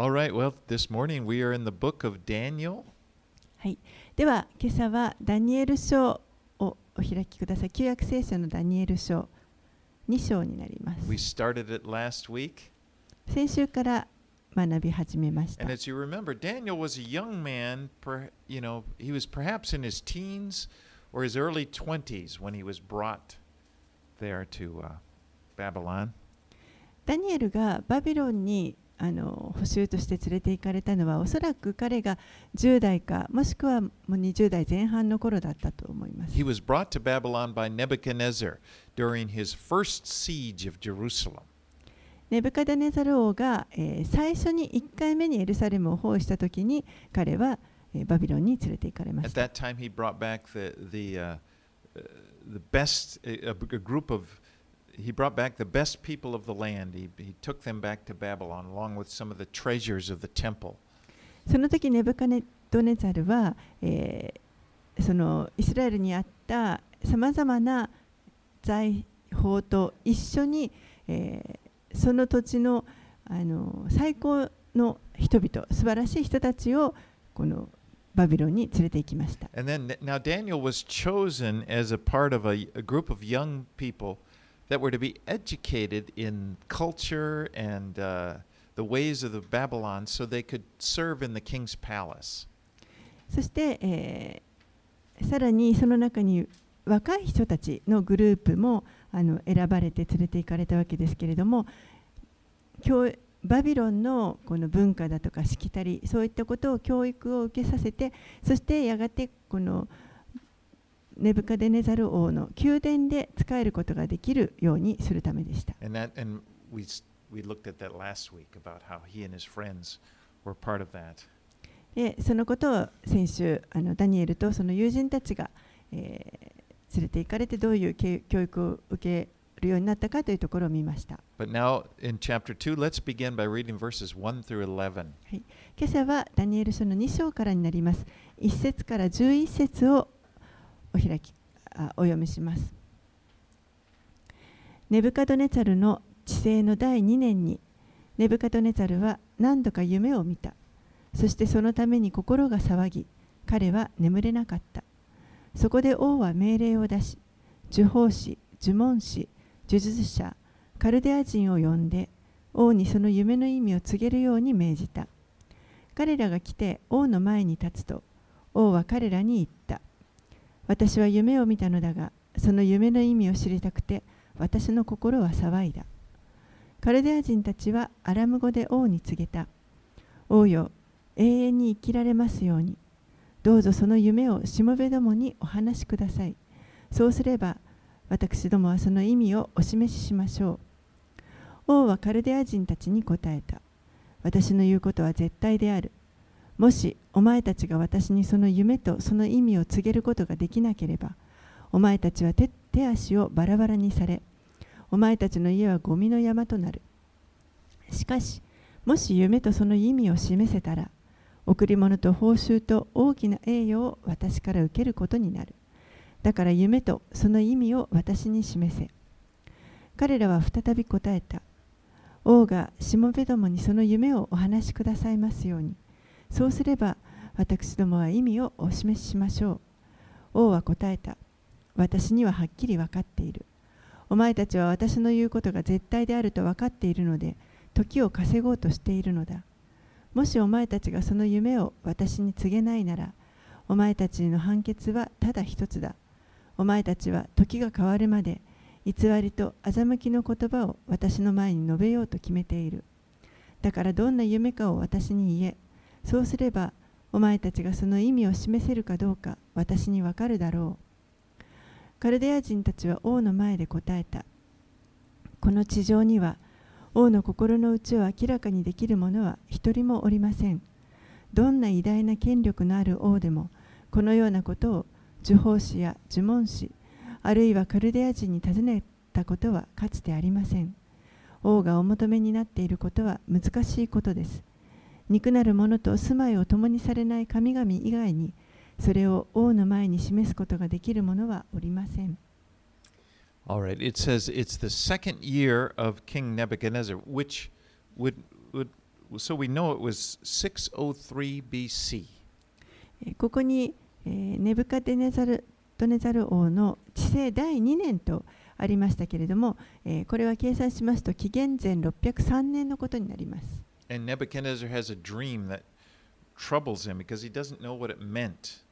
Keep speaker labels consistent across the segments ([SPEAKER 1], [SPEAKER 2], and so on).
[SPEAKER 1] All right, well, this morning we are in the book of Daniel.
[SPEAKER 2] はい、では今朝はダニエル書をお開きください。旧約聖書のダニエル書2章になります。
[SPEAKER 1] We started it last week.
[SPEAKER 2] 先週から学び始めました
[SPEAKER 1] And。as you remember, Daniel was a young man, per, you know, he was perhaps in his teens or his early 20s when he was brought there to uh, Babylon.
[SPEAKER 2] ダニエルがバビロンにあの捕囚として連れて行かれたのはおそらく彼が10代かもしくはもう20代前半の頃だったと思います
[SPEAKER 1] He。was brought to Babylon by Nebuchadnezzar during his first siege of Jerusalem.
[SPEAKER 2] ネブカダネザル王が、えー最初に1回目にエルサレムを包囲した時に彼は、えーバビロンに連れて行かれま
[SPEAKER 1] At
[SPEAKER 2] した。
[SPEAKER 1] that time, he brought back the the uh, uh, the best a, a group of he brought back the best people of the land. He, he took them back to Babylon along with some of the treasures of the temple.
[SPEAKER 2] その時ネブカネドネザルは、えーそのイスラエルにあったさまざまな財宝と一緒に、えーその土地のあの最高の人々素晴らしい人たちをこのバビロンに連れて行きました。
[SPEAKER 1] And then now Daniel was chosen as a part of a, a group of young people that were to be educated in culture and uh, the ways of the Babylon so they could serve in the king's palace.
[SPEAKER 2] そして、えーさらにその中に若い人たちのグループもあの選ばれて連れて行かれたわけですけれども教バビロンのこの文化だとかしきたりそういったことを教育を受けさせてそしてやがてこのネブカデネザル王の宮殿で使えることができるようにするためでした。でそのことを先週あの、ダニエルとその友人たちが、えー、連れて行かれてどういう教育を受けるようになったかというところを見ました。
[SPEAKER 1] はい、
[SPEAKER 2] 今朝はダニエル書の2章からになります。1節から11節をお開きあお読みします。ネブカドネツァルの治世の第2年にネブカドネツァルは何度か夢を見た。そしてそのために心が騒ぎ、彼は眠れなかった。そこで王は命令を出し、呪法師、呪文師、呪術者、カルデア人を呼んで、王にその夢の意味を告げるように命じた。彼らが来て王の前に立つと、王は彼らに言った。私は夢を見たのだが、その夢の意味を知りたくて、私の心は騒いだ。カルデア人たちはアラム語で王に告げた。王よ、永遠に生きられますように。どうぞその夢をしもべどもにお話しください。そうすれば、私どもはその意味をお示ししましょう。王はカルデア人たちに答えた。私の言うことは絶対である。もしお前たちが私にその夢とその意味を告げることができなければ、お前たちは手手足をバラバラにされ、お前たちの家はゴミの山となる。しかし、もし夢とその意味を示せたら、贈り物と報酬と大きな栄誉を私から受けることになる。だから夢とその意味を私に示せ。彼らは再び答えた。王がしもべどもにその夢をお話しくださいますように。そうすれば私どもは意味をお示ししましょう。王は答えた。私にははっきり分かっている。お前たちは私の言うことが絶対であると分かっているので、時を稼ごうとしているのだ。もしお前たちがその夢を私に告げないなら、お前たちの判決はただ一つだ。お前たちは時が変わるまで、偽りと欺きの言葉を私の前に述べようと決めている。だからどんな夢かを私に言え。そうすれば、お前たちがその意味を示せるかどうか私にわかるだろう。カルデア人たちは王の前で答えた。この地上には王の心の内を明らかにできる者は一人もおりません。どんな偉大な権力のある王でもこのようなことを呪法師や呪文師あるいはカルデア人に尋ねたことはかつてありません。王がお求めになっていることは難しいことです。肉なる者と住まいを共にされない神々以外にそれを王の前に示すことができる者はおりません。
[SPEAKER 1] All right, it says it's the second year of King Nebuchadnezzar, which would would so we know it was 603 BC.
[SPEAKER 2] えーここに、えーネブカデネザルドネザル王の治世第2年とありましたけれども、えーこれは計算しますと紀元前603年のことになります。
[SPEAKER 1] And Nebuchadnezzar has a dream that troubles him because he doesn't know what it meant.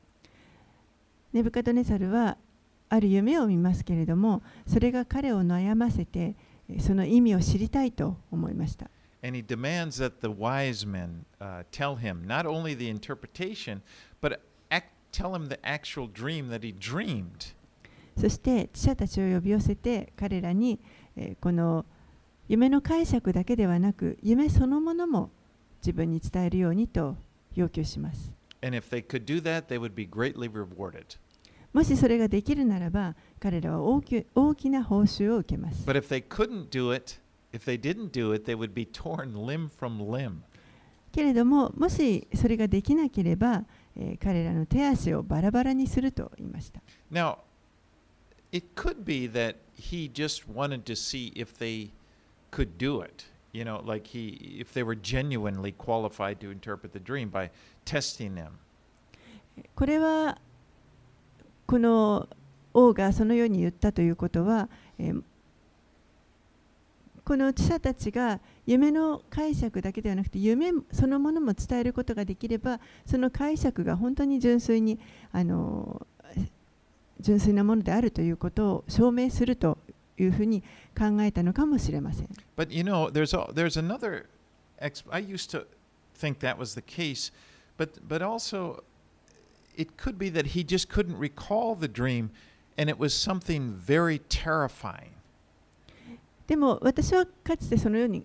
[SPEAKER 2] ネブカドネザルはある夢を見ますけれどもそれが彼を悩ませてえーその意味を知りたいと思いました。
[SPEAKER 1] And he demands that the wise men uh, tell him not only the interpretation, but ac- tell him the actual dream that he dreamed.
[SPEAKER 2] そして知者たちを呼び寄せて彼らに、えーこの夢の解釈だけではなく夢そのものも自分に伝えるようにと要求します。もしそれができるならば彼らは大き,な報酬を受けます。けれどももしそれができなければ、えー、彼らの手足をバラバラにすると言いました。
[SPEAKER 1] Could do it. You know, like he, if they were genuinely qualified to interpret the dream by testing them.
[SPEAKER 2] これはこの王がそのように言ったということは、えーこの知者たちが夢の解釈だけではなくて夢そのものも伝えることができればその解釈が本当に純粋にあの純粋なものであるということを証明するというふうに考えたのかもしれません。
[SPEAKER 1] But you know, there's a, there's another. I used to think that was the case, but but also, it could be that he just couldn't recall the dream, and it was something very terrifying.
[SPEAKER 2] でも私はかつてそのように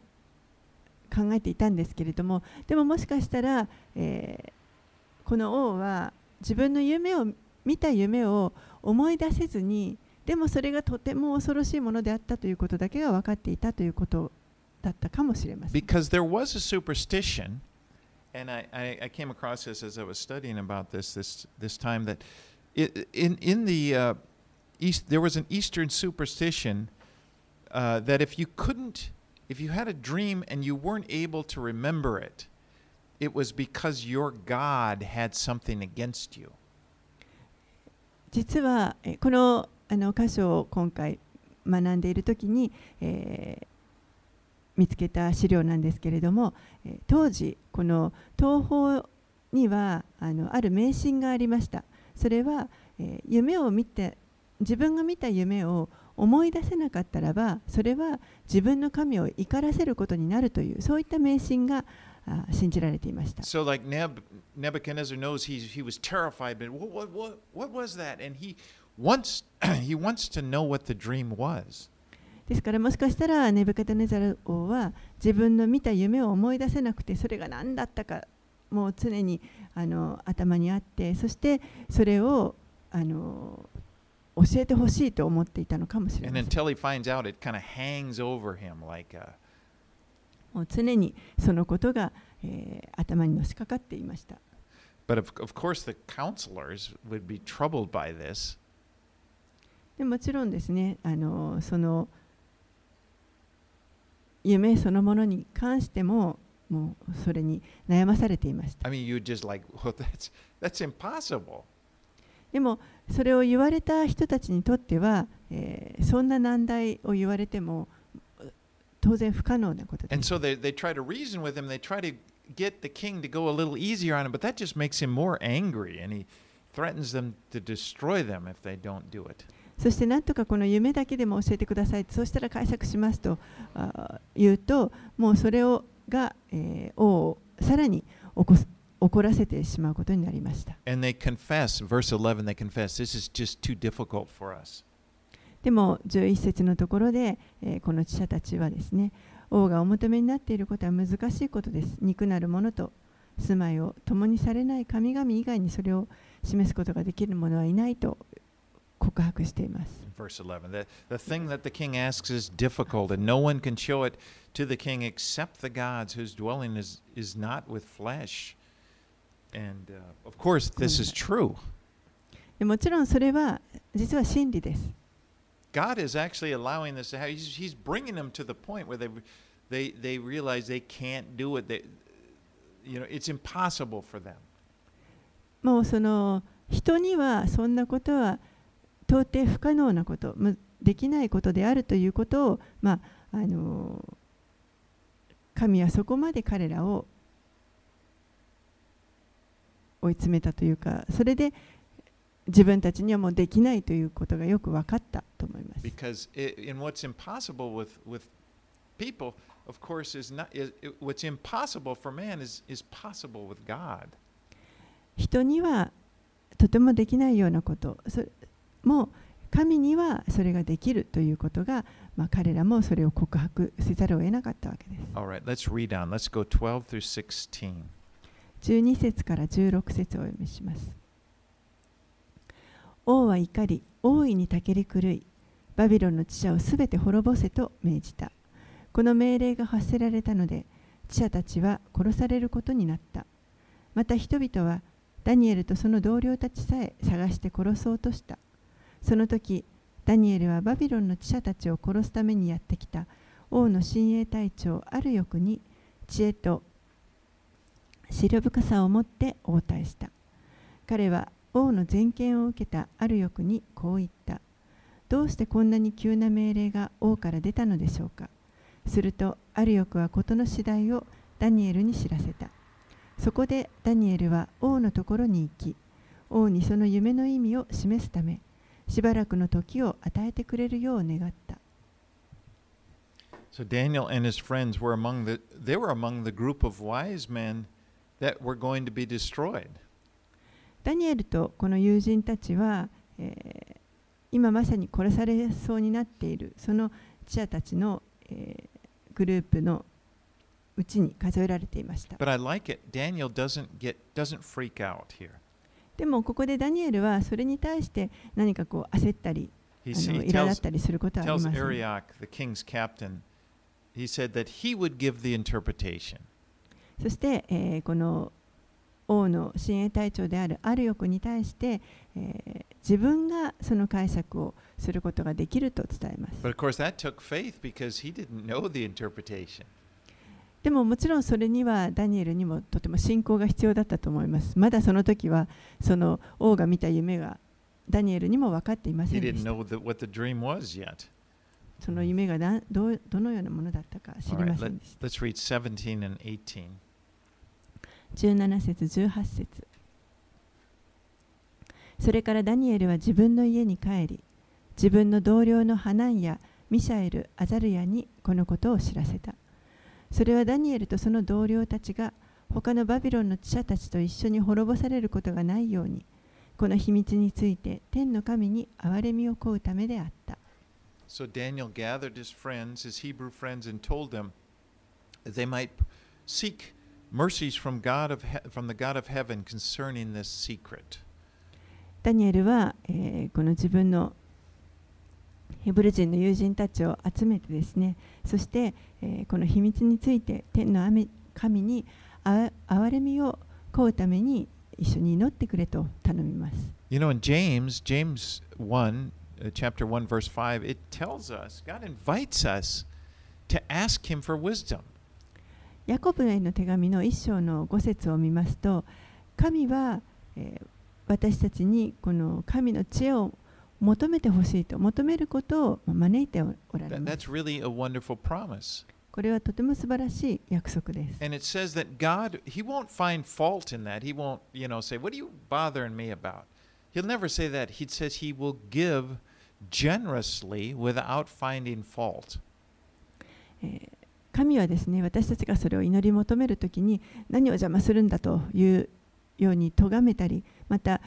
[SPEAKER 2] 考えていたんですけれどもでももしかしたら、えーこの王は自分の夢を見た夢を思い出せずにでもそれがとても恐ろしいものであったということだけが分かっていたということだったかもしれません。
[SPEAKER 1] Because there was a superstition, and I, I, I came across this as I was studying about this this this time that it, in in the uh, east there was an Eastern superstition uh, that if you couldn't, if you had a dream and you weren't able to remember it, it was because your God had something against you.
[SPEAKER 2] 実はえーこのあの箇所を今回学んでいる時に、えー見つけた資料なんですけれども、当時この東方にはあのある迷信がありました。それは、え夢を見て自分が見た夢を思い出せなかったらばそれは自分の神を怒らせることになるというそういった迷信が信じられていました。
[SPEAKER 1] So like Neb, wants, he wants to know what the dream was.
[SPEAKER 2] ですからもしかしたらネブカテネザルは自分の見た夢を思い出せなくてそれが何だったかもう常にあの頭にあってそしてそれをあの教えてほしいと思っていたのかもしれませ。もう常にそのことが、えー、頭にのしかかっていました。
[SPEAKER 1] But of course the counselors would be troubled by this.
[SPEAKER 2] でもちろんですねあのその夢そのものに関してももうそれに悩まされていました
[SPEAKER 1] I mean, you'd just like, well, that's, that's impossible.
[SPEAKER 2] でもそれを言われた人たちにとっては、えーそんな難題を言われても当然不可能なことで
[SPEAKER 1] And
[SPEAKER 2] す。
[SPEAKER 1] so they, they try to reason with him. They try to get the king to go a little easier on him, but that just makes him more angry. And he threatens them to destroy them if they don't do it.
[SPEAKER 2] そしてなんとかこの夢だけでも教えてくださいそうしたら解釈しますとあ言うともうそれをが、えー王をさらに起こす怒らせてしまうことになりました。
[SPEAKER 1] And they confess, verse 11, they confess, this is just too difficult for us.
[SPEAKER 2] でも11節のところで、えーこの知者たちはですね王がお求めになっていることは難しいことです肉なるものと住まいを共にされない神々以外にそれを示すことができる者はいないと告白しています
[SPEAKER 1] Verse 11, the, the thing that the king asks is difficult, and no one can show it to the king except the gods whose dwelling is, is not with flesh. And uh, of course, this is true.
[SPEAKER 2] でもちろんそれは実は真理です
[SPEAKER 1] God is actually allowing this to happen. He's, he's bringing them to the point where they, they, they realize they can't do it. They, you know, it's impossible for them.
[SPEAKER 2] もうその人にはそんなことは 到底不可能なこと、むできないことであるということを、まあ、あの神はそこまで彼らを追い詰めたというか、それで自分たちにはもうできないということがよく分かったと思います。
[SPEAKER 1] Because in what's impossible with, with people, of course, is not is, what's impossible for man is, is possible with God.
[SPEAKER 2] 人にはとてもできないようなことそもう神にはそれができるということが、まあ、彼らもそれを告白せざるを得なかったわけです
[SPEAKER 1] right, let's read on. Let's go 12 through 16.
[SPEAKER 2] 12節から16節をお読みします王は怒り大いにたけり狂いバビロンの知者をすべて滅ぼせと命じたこの命令が発せられたので知者たちは殺されることになったまた人々はダニエルとその同僚たちさえ探して殺そうとしたその時ダニエルはバビロンの知者たちを殺すためにやってきた。王の親衛隊長ある欲に知恵と思慮深さを持って応対した。彼は王の全権を受けたある欲にこう言った。どうしてこんなに急な命令が王から出たのでしょうか。するとある欲は事の次第をダニエルに知らせた。そこでダニエルは王のところに行き王にその夢の意味を示すためしばらくの時を与えてくれるよう願った
[SPEAKER 1] So Daniel and his friends were among the they were among the group of wise men that were going to be destroyed.
[SPEAKER 2] ダニエルとこの友人たちは、えー今まさに殺されそうになっているその知者たちの、えーグループのうちに数えられていました。
[SPEAKER 1] But I like it. Daniel doesn't get doesn't freak out here.
[SPEAKER 2] でもここでダニエルはそれに対して何かこう焦ったり、
[SPEAKER 1] い
[SPEAKER 2] らだったりすることはありませ。そして、えー、この王の親衛隊長であるアルヨクに対して、えー、自分がその解釈をすることができると伝えます。でももちろんそれにはダニエルにもとても信仰が必要だったと思います。まだその時はその王が見た夢がダニエルにも分かっていませんでした。その夢がなどうどのようなものだったか知りませんでした。
[SPEAKER 1] let's read 17 and 18.
[SPEAKER 2] 17節18節それからダニエルは自分の家に帰り自分の同僚のハナンやミシャエル・アザルヤにこのことを知らせたそれはダニエルとその同僚たちが他のバビロンの知者たちと一緒に滅ぼされることがないようにこの秘密について天の神に憐れみを請うためであった
[SPEAKER 1] So Daniel gathered his friends, his Hebrew friends, and told them that they might seek mercies from God of from the God of heaven concerning this secret.
[SPEAKER 2] ダニエルは、えーこの自分のヘブル人の友人たちを集めてですねそして、えーこの秘密について天の神神にあ憐れみを請うために一緒に祈ってくれと頼みます。
[SPEAKER 1] You know, in James, James 1, uh, chapter 1, verse 5, it tells us, God invites us to ask Him for wisdom.
[SPEAKER 2] ヤコブへの手紙の一章の5節を見ますと神は、えー私たちにこの神の知恵を求めてほしいと、求めることを招いておられます。これはとても素晴らしい約束です。神はですね、私たちがそれを祈り求めるときに何を邪魔するんだというように咎めたり、また、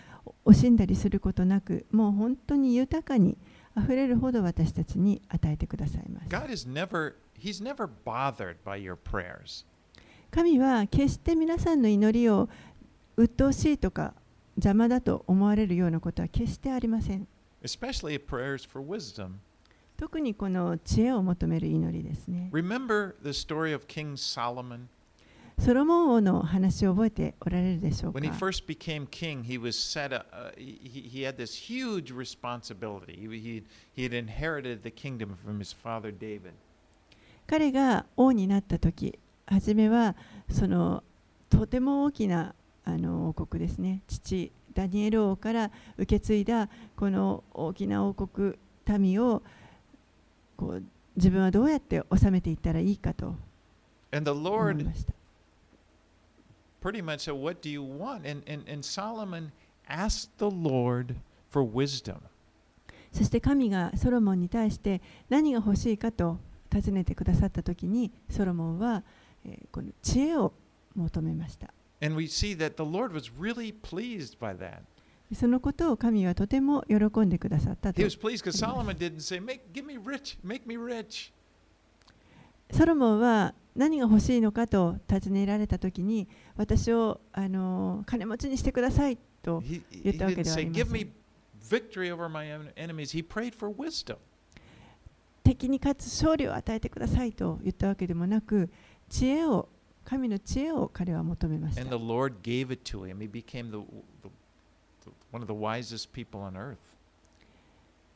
[SPEAKER 2] 惜しんだりすることなくもう本当に豊かにあふれるほど私たちに与えてくださいます
[SPEAKER 1] God is never, He's never bothered by your prayers.
[SPEAKER 2] 神は決して皆さんの祈りを鬱陶しいとか邪魔だと思われるようなことは決してありません
[SPEAKER 1] especially prayers for wisdom.
[SPEAKER 2] 特にこの知恵を求める祈りですね
[SPEAKER 1] Remember the story of King Solomon?
[SPEAKER 2] ソロモン王の話を覚えておられるでしょうか
[SPEAKER 1] When he first became king, he was set. A, uh, he, he had this huge responsibility. He, he, he had inherited the kingdom from his father David.
[SPEAKER 2] 彼が王になった時初めはそのとても大きなあの王国ですね父ダニエル王から受け継いだこの大きな王国民をこう自分はどうやって治めていったらいいかと思いました
[SPEAKER 1] pretty much said, What do you want? And, and, and Solomon asked the Lord for wisdom.
[SPEAKER 2] そして神がソロモンに対して何が欲しいかと尋ねてくださった時にソロモンは、えーこの知恵を求めました
[SPEAKER 1] And we see that the Lord was really pleased by that.
[SPEAKER 2] そのことを神はとても喜んでくださったと
[SPEAKER 1] He was pleased because Solomon didn't say, make, Give me rich, make me rich.
[SPEAKER 2] ソロモンは何が欲しいのかと尋ねられたときに私をあの金持ちにしてくださいと言ったわけではありません。
[SPEAKER 1] Victory over my enemies. He prayed for wisdom.
[SPEAKER 2] 敵に勝つ勝利を与えてくださいと言ったわけでもなく、知恵を、神の知恵を彼は求めました。
[SPEAKER 1] The, the,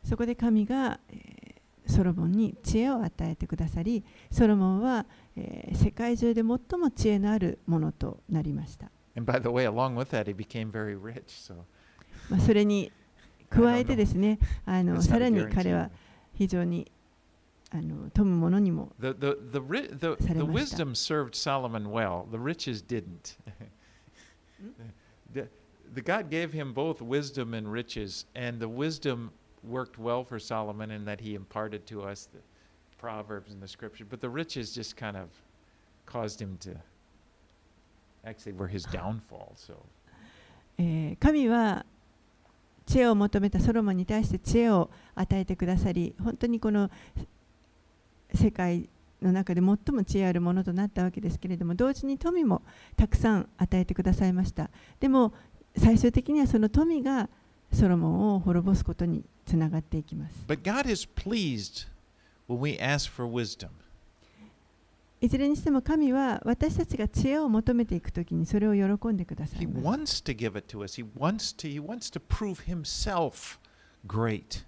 [SPEAKER 2] そこで神が、ソロモンに知恵を与えてくださりソロモンは、えー世界中で最も知恵のあるものとなりました、
[SPEAKER 1] And by the way, along with that, he became very rich. So
[SPEAKER 2] まあ、それに加えてですねあのさらに.彼は非常にあの富むものにも
[SPEAKER 1] The, the, the, ri- the, the
[SPEAKER 2] されました。
[SPEAKER 1] wisdom served Solomon well, the riches didn't. the, the God gave him both wisdom and riches, and the wisdom worked well for Solomon in that he imparted to us the Proverbs and the scripture, but the riches just kind of caused him to actually were his downfall. So
[SPEAKER 2] えー神は知恵を求めたソロモンに対して知恵を与えてくださり本当にこの世界の中で最も知恵あるものとなったわけですけれども同時に富もたくさん与えてくださいましたでも最終的にはその富がソロモンを滅ぼすことにつながっていきます
[SPEAKER 1] But God is pleased when we ask for wisdom.
[SPEAKER 2] いずれにしても神は私たちが知恵を求めていくときにそれを喜んでくださ
[SPEAKER 1] He
[SPEAKER 2] います
[SPEAKER 1] wants to give it to us. He wants to he wants to prove himself great.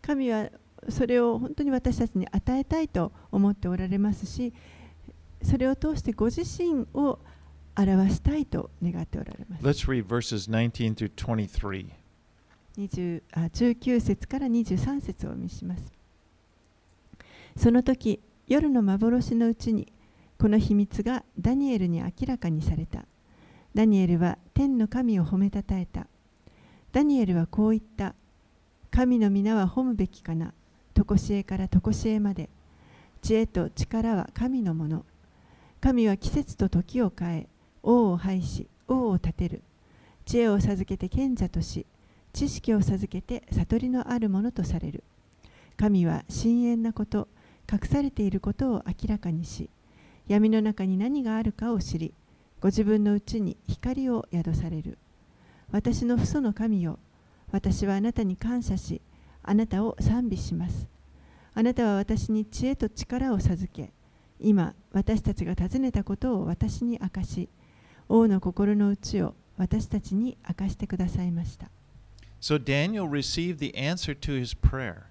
[SPEAKER 2] 神はそれを本当に私たちに与えたいと思っておられますしそれを通してご自身を表したいと願っておられます
[SPEAKER 1] Let's read verses 19 through 23.
[SPEAKER 2] 20あ19節から23節をお見せします。その時夜の幻のうちにこの秘密がダニエルに明らかにされた。ダニエルは天の神を褒めたたえた。ダニエルはこう言った。神の皆は褒むべきかな。常しえから常しえまで。知恵と力は神のもの。神は季節と時を変え王を廃し王を立てる。知恵を授けて賢者とし知識を授けて悟りのあるものとされる。神は深遠なこと隠されていることを明らかにし闇の中に何があるかを知りご自分のうちに光を宿される。私の父祖の神よ私はあなたに感謝しあなたを賛美します。あなたは私に知恵と力を授け今私たちが尋ねたことを私に明かし王の心の内を私たちに明かしてくださいました。
[SPEAKER 1] So Daniel received the answer to his prayer.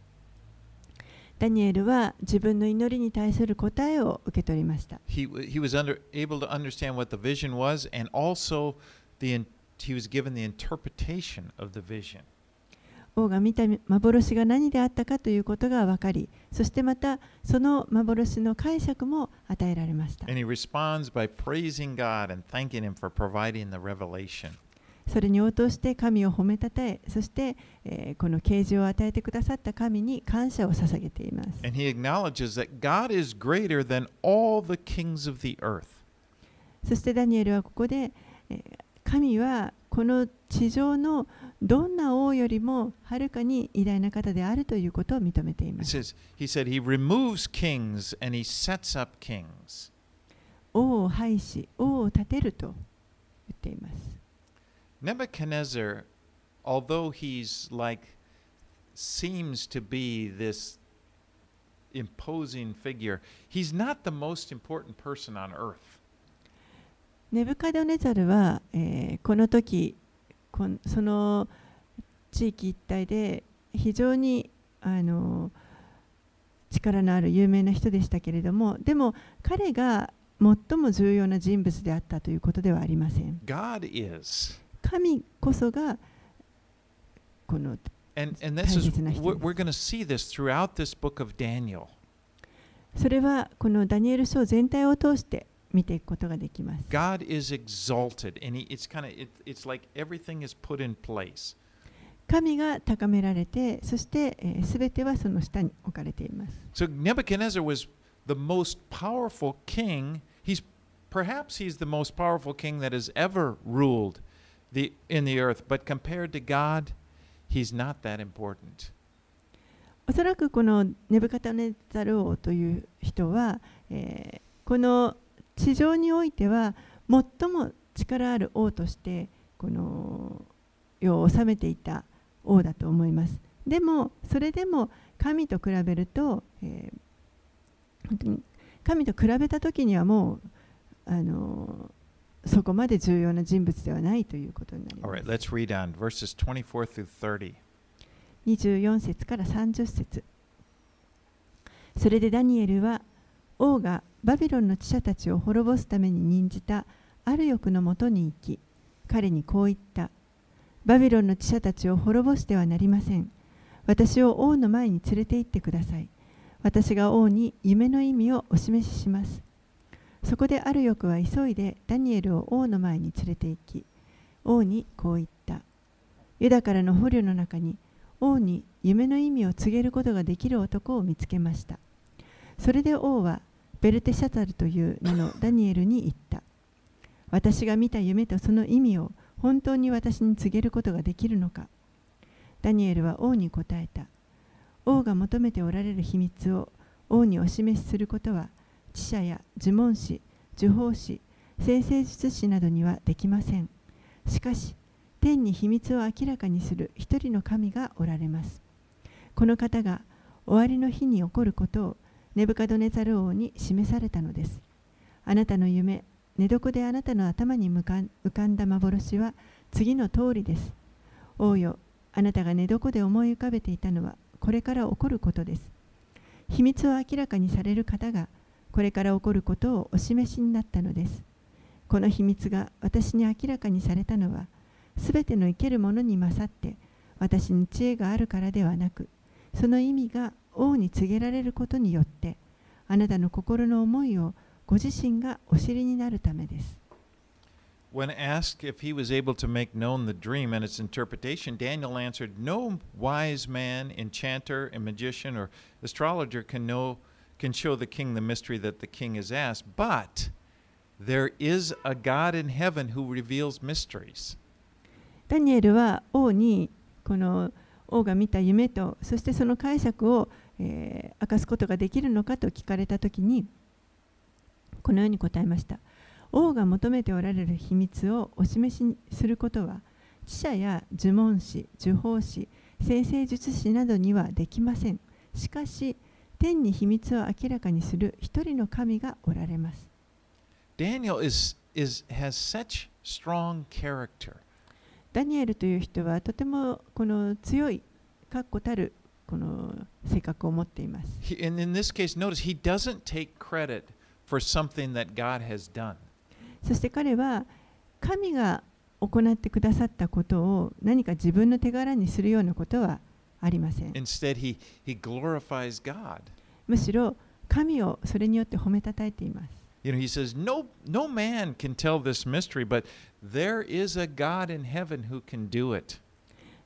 [SPEAKER 2] ダニエルは自分の祈りに対する答えを受け取りました。
[SPEAKER 1] He, he was under, able to understand what the vision was, and also the, in- he was given the interpretation of the vision.
[SPEAKER 2] 王が見た幻が何であったかということが分かり、そしてまたその幻の解釈も与えられました。
[SPEAKER 1] And he responds by praising God and thanking him for providing the revelation.
[SPEAKER 2] それに応答して神を褒めたたえ、そして、えーこの啓示を与えてくださった神に感謝を捧げています。
[SPEAKER 1] And he acknowledges that God is greater than all the kings of the earth.
[SPEAKER 2] そしてダニエルはここで、えー神はこの地上のどんな王よりもはるかに偉大な方であるということを認めています。
[SPEAKER 1] says, he said, He removes kings and he sets up kings.
[SPEAKER 2] 王を廃し、王を立てると言っています。
[SPEAKER 1] Nebuchadnezzar, although he's like, seems to be this imposing figure, he's not the most important person on earth.
[SPEAKER 2] ネブカドネザルは、えーこの時こんその地域一帯で非常にあの力のある有名な人でしたけれどもでも彼が最も重要な人物であったということではありません。
[SPEAKER 1] God is.
[SPEAKER 2] 神こそがこの
[SPEAKER 1] And, and this is, we're, going to see this throughout this book of Daniel.
[SPEAKER 2] それはこのダニエル書全体を通して見ていくことができます。
[SPEAKER 1] God is exalted, and it's kind of it, it's like everything is put in place.
[SPEAKER 2] 神が高められて、そしてすべてはその下に置かれています。
[SPEAKER 1] So Nebuchadnezzar was the most powerful king. He's perhaps he's the most powerful king that has ever ruled the in the earth, but compared to God, he's not that important.
[SPEAKER 2] おそらくこのネブカタネザル王という人は、えーこの地上においては最も力ある王としてこの世を治めていた王だと思います。でもそれでも神と比べると、えー本当に神と比べた時にはもうあのそこまで重要な人物ではないということになり
[SPEAKER 1] All
[SPEAKER 2] ま
[SPEAKER 1] right,
[SPEAKER 2] す。
[SPEAKER 1] let's read on verses 24 through 30.
[SPEAKER 2] 24節から30節。それでダニエルは王がバビロンの知者たちを滅ぼすために任じたある欲のもとに行き彼にこう言った。バビロンの知者たちを滅ぼしてはなりません。私を王の前に連れて行ってください。私が王に夢の意味をお示ししますそこである欲は急いでダニエルを王の前に連れて行き王にこう言ったユダからの捕虜の中に王に夢の意味を告げることができる男を見つけました。それで王はベルテシャザルという名のダニエルに言った。私が見た夢とその意味を本当に私に告げることができるのか。ダニエルは王に答えた。王が求めておられる秘密を王にお示しすることは、知者や呪文師、呪法師、先生術師などにはできません。しかし、天に秘密を明らかにする一人の神がおられます。この方が終わりの日に起こることをネブカドネザル王に示されたのです。あなたの夢、寝床であなたの頭に浮かんだ幻は次の通りです。王よ、あなたが寝床で思い浮かべていたのはこれから起こることです。秘密を明らかにされる方がこれから起こることをお示しになったのです。この秘密が私に明らかにされたのはすべての生けるものに勝って私に知恵があるからではなくその意味が王に告げられることによってあなたの心の思いをご自身がお知りになるためです。
[SPEAKER 1] When asked if he was able to make known the dream and its interpretation, Daniel answered, No wise man, enchanter, and magician or astrologer can know can show the king the mystery that the king has asked, but there is a God in heaven who reveals mysteries.
[SPEAKER 2] ダニエルは王にこの王が見た夢とそしてその解釈を、えー明かすことができるのかと聞かれたときにこのように答えました王が求めておられる秘密をお示しすることは知者や呪文師呪法師先生術師などにはできませんしかし天に秘密を明らかにする一人の神がおられます。ダニエルという人はとてもこの強い、確固たるこの性格を持っています。そして彼は神が行ってくださったことを何か自分の手柄にするようなことはありません。
[SPEAKER 1] Instead, he, he glorifies God.
[SPEAKER 2] むしろ神をそれによって褒めたたえています。
[SPEAKER 1] You know, he says, no, no man can tell this mystery, but there is a God in heaven who can do it.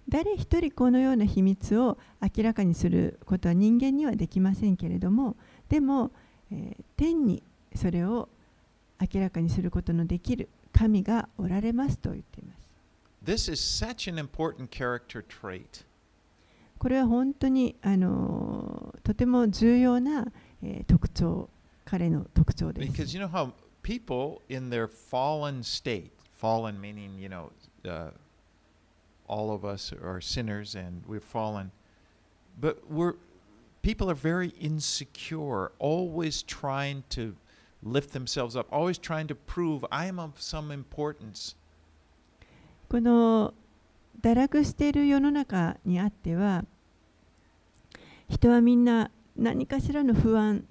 [SPEAKER 2] 誰一人このような秘密を明らかにすることは人間にはできませんけれども、でも、えー天にそれを明らかにすることのできる神がおられますと言っています。
[SPEAKER 1] This is such an important character trait.
[SPEAKER 2] これは本当に、あのーとても重要な、えー特徴、彼の特徴です。
[SPEAKER 1] Because you know how people in their fallen state, fallen meaning, you know, uh, all of us are sinners and we're fallen, but we're people are very insecure, always trying to lift themselves up, always trying to prove I am of some importance.
[SPEAKER 2] この堕落している世の中にあっては人はみんな何かしらの不安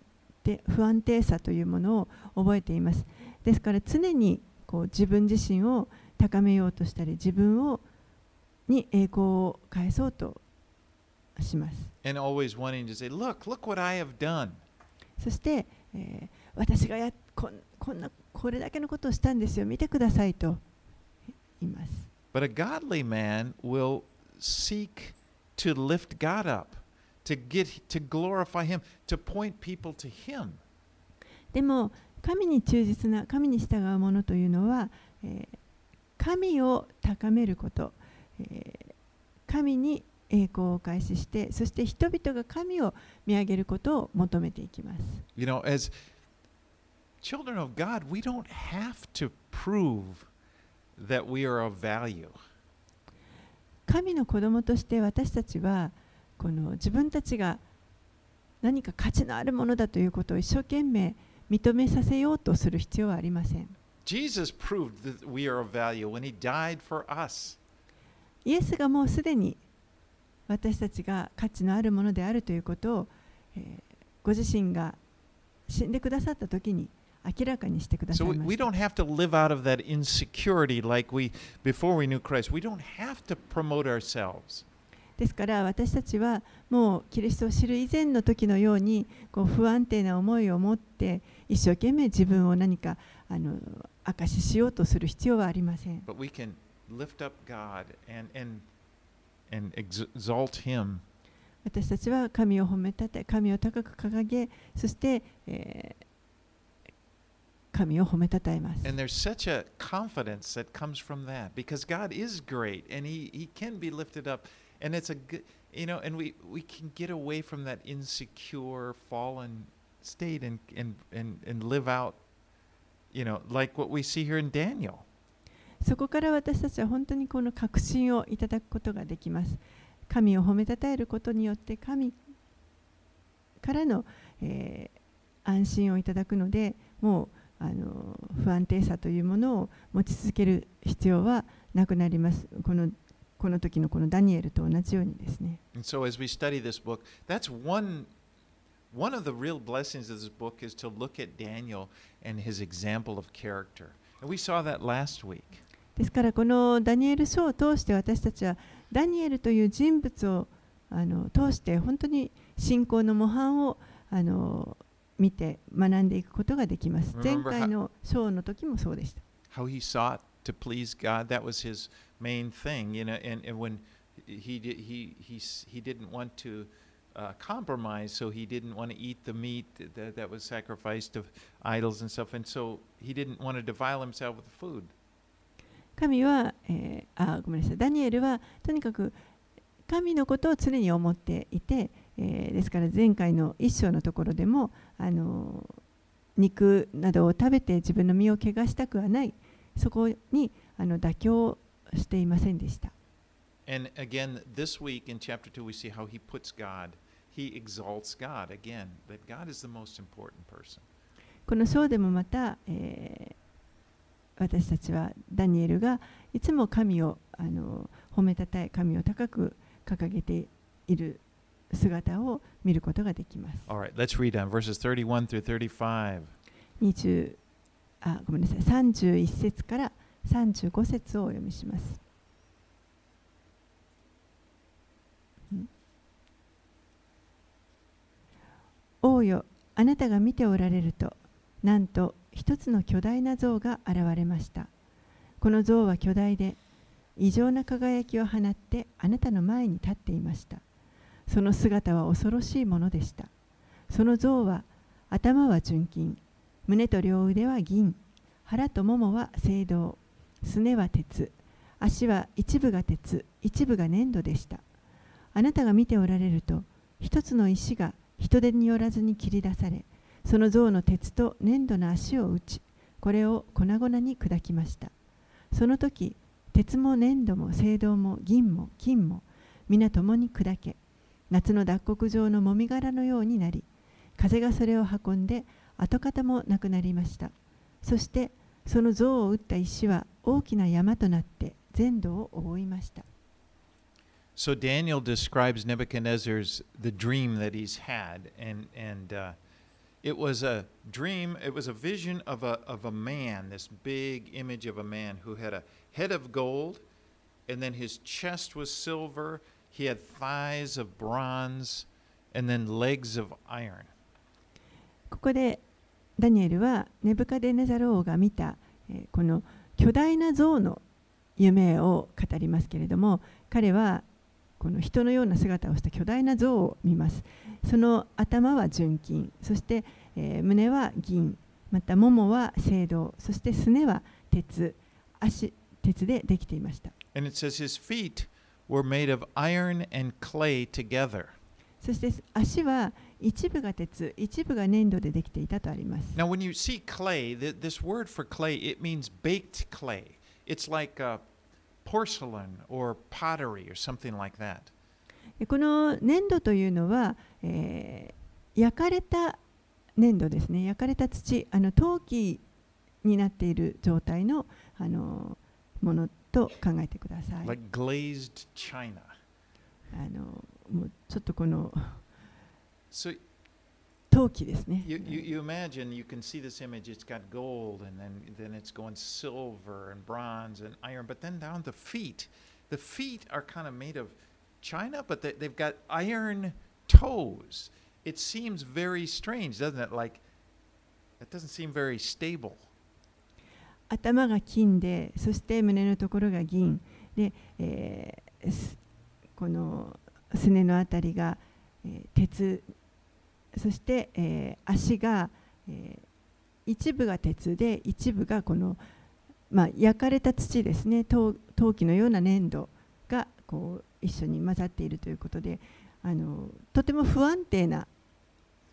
[SPEAKER 2] て不安定さというものを覚えています。ですから常にこう自分自身を高めようとしたり自分をに栄光を返そうとします。
[SPEAKER 1] And always wanting to say, Look, look what I have done.
[SPEAKER 2] そして、えー私がやこんこんなこれだけのことをしたんですよ。見てくださいと言います
[SPEAKER 1] But a godly man will seek to lift God up, to get to glorify him, to point people to him.
[SPEAKER 2] でも神に忠実な神に従うものというのは、えー神を高めること、えー神に栄光を開始してそして人々が神を見上げることを求めていきます
[SPEAKER 1] You know, as children of God, we don't have to prove that we are of value.
[SPEAKER 2] 神の子供として私たちはこの自分たちが何か価値のあるものだということを一生懸命認めさせようとする必要はありません
[SPEAKER 1] Jesus proved that we are of value when he died for us.
[SPEAKER 2] イエスがもうすでに私たちが価値のあるものであるということを、えーご自身が死んでくださった時に明らかにしてください。ですから私たちはもうキリストを知る以前の時のようにこう不安定な思いを持って一生懸命自分を何かあの明かししようとする必要はありません。私たちは神を褒めたて、神を高く掲げ、そして、えー、神を褒めたたえます
[SPEAKER 1] And there's such a confidence that comes from that because God is great and he, he can be lifted up. And it's a good, you know, and we, we can get away from that insecure, fallen state and, and, and, and live out, you know, like what we see here in Daniel.
[SPEAKER 2] そこから私たちは本当にこの確信をいただくことができます。神を褒めたたえることによって神からの、えー安心をいただくのでもうあの不安定さというものを持ち続ける必要はなくなります。このこの時のこのダニエルと同じようにですね。
[SPEAKER 1] And so as we study this book, that's one one of the real blessings of this book is to look at Daniel and his example of character. And we saw that last week.
[SPEAKER 2] ですからこのダニエル書を通して私たちはダニエルという人物をあの通して本当に信仰の模範をあの見て学んでいくことができます。前回の章の時もそうでした。
[SPEAKER 1] how he sought to please God. That was his main thing, you know. And, and when he did, he he he didn't want to uh, compromise, so he didn't want to eat the meat that, that was sacrificed to idols and stuff, and so he didn't want to defile himself with food.
[SPEAKER 2] 神は、えーあごめんなさいダニエルはとにかく神のことを常に思っていて、えーですから前回の一章のところでもあの肉などを食べて自分の身を汚したくはないそこにあの妥協していませんでした。
[SPEAKER 1] And again, this week in chapter two, we see how he puts God, he exalts God again. That God is the most important person.
[SPEAKER 2] この章でもまた、えー私たちはダニエルがいつも神をあの褒めたたえ神を高く掲げている姿を見ることができます。
[SPEAKER 1] All right, let's read on verses 31 through 35.
[SPEAKER 2] 20あごめんなさい31節から35節をお読みします。ん王よあなたが見ておられるとなんと一つの巨大な像が現れましたこの像は巨大で異常な輝きを放ってあなたの前に立っていましたその姿は恐ろしいものでした。その像は頭は純金。胸と両腕は銀。腹とももは青銅。すねは鉄。足は一部が鉄。一部が粘土でした。あなたが見ておられると一つの石が人手によらずに切り出されその像の鉄と粘土の足を打ちこれを粉々に砕きました。その時鉄も粘土も青銅も銀も金も皆共に砕け夏の脱穀場のもみ殻のようになり風がそれを運んで跡形もなくなりましたそしてその像を打った石は大きな山となって全土を覆いました
[SPEAKER 1] So Daniel describes Nebuchadnezzar's the dream that he's had, and and uh, it was a dream, it was a vision of a, of a man, this big image of a man who had a head of gold, and then his chest was silver, he had thighs of bronze, and then legs of iron.
[SPEAKER 2] ここでダニエルはネブカデネザル王が見た、えーこの巨大な像の夢を語りますけれども彼はこの人のような姿をした巨大な像を見ます。その頭は純金。そして、えー胸は銀。またももは青銅。そしてすねは鉄。足鉄でできていました。
[SPEAKER 1] And it says his feet were made of iron and clay together.
[SPEAKER 2] そして足は一部が鉄一部が粘土でできていたとあります
[SPEAKER 1] Now, when you see clay, th- this word for clay, it means baked clay. It's like uh, porcelain or pottery or something like that.
[SPEAKER 2] でこの粘土というのは、えー焼かれた粘土ですね焼かれた土あの陶器になっている状態のあのものと考えてください。
[SPEAKER 1] like glazed china.
[SPEAKER 2] あのもうちょっとこの
[SPEAKER 1] So
[SPEAKER 2] 陶器ですね。
[SPEAKER 1] you, you, you imagine you can see this image. It's got gold, and then then it's going silver and bronze and iron. But then down the feet, the feet are kind of made of china, but they, they've got iron toes. It seems very strange, doesn't it? Like it doesn't seem very stable.
[SPEAKER 2] 頭が金でそして胸のところが銀。で、えーこのすねのあたりが、えー鉄。そして、えー足が、えー一部が鉄で一部がこの、まあ、焼かれた土ですね。陶陶器のような粘土がこう一緒に混ざっているということであのとても不安定な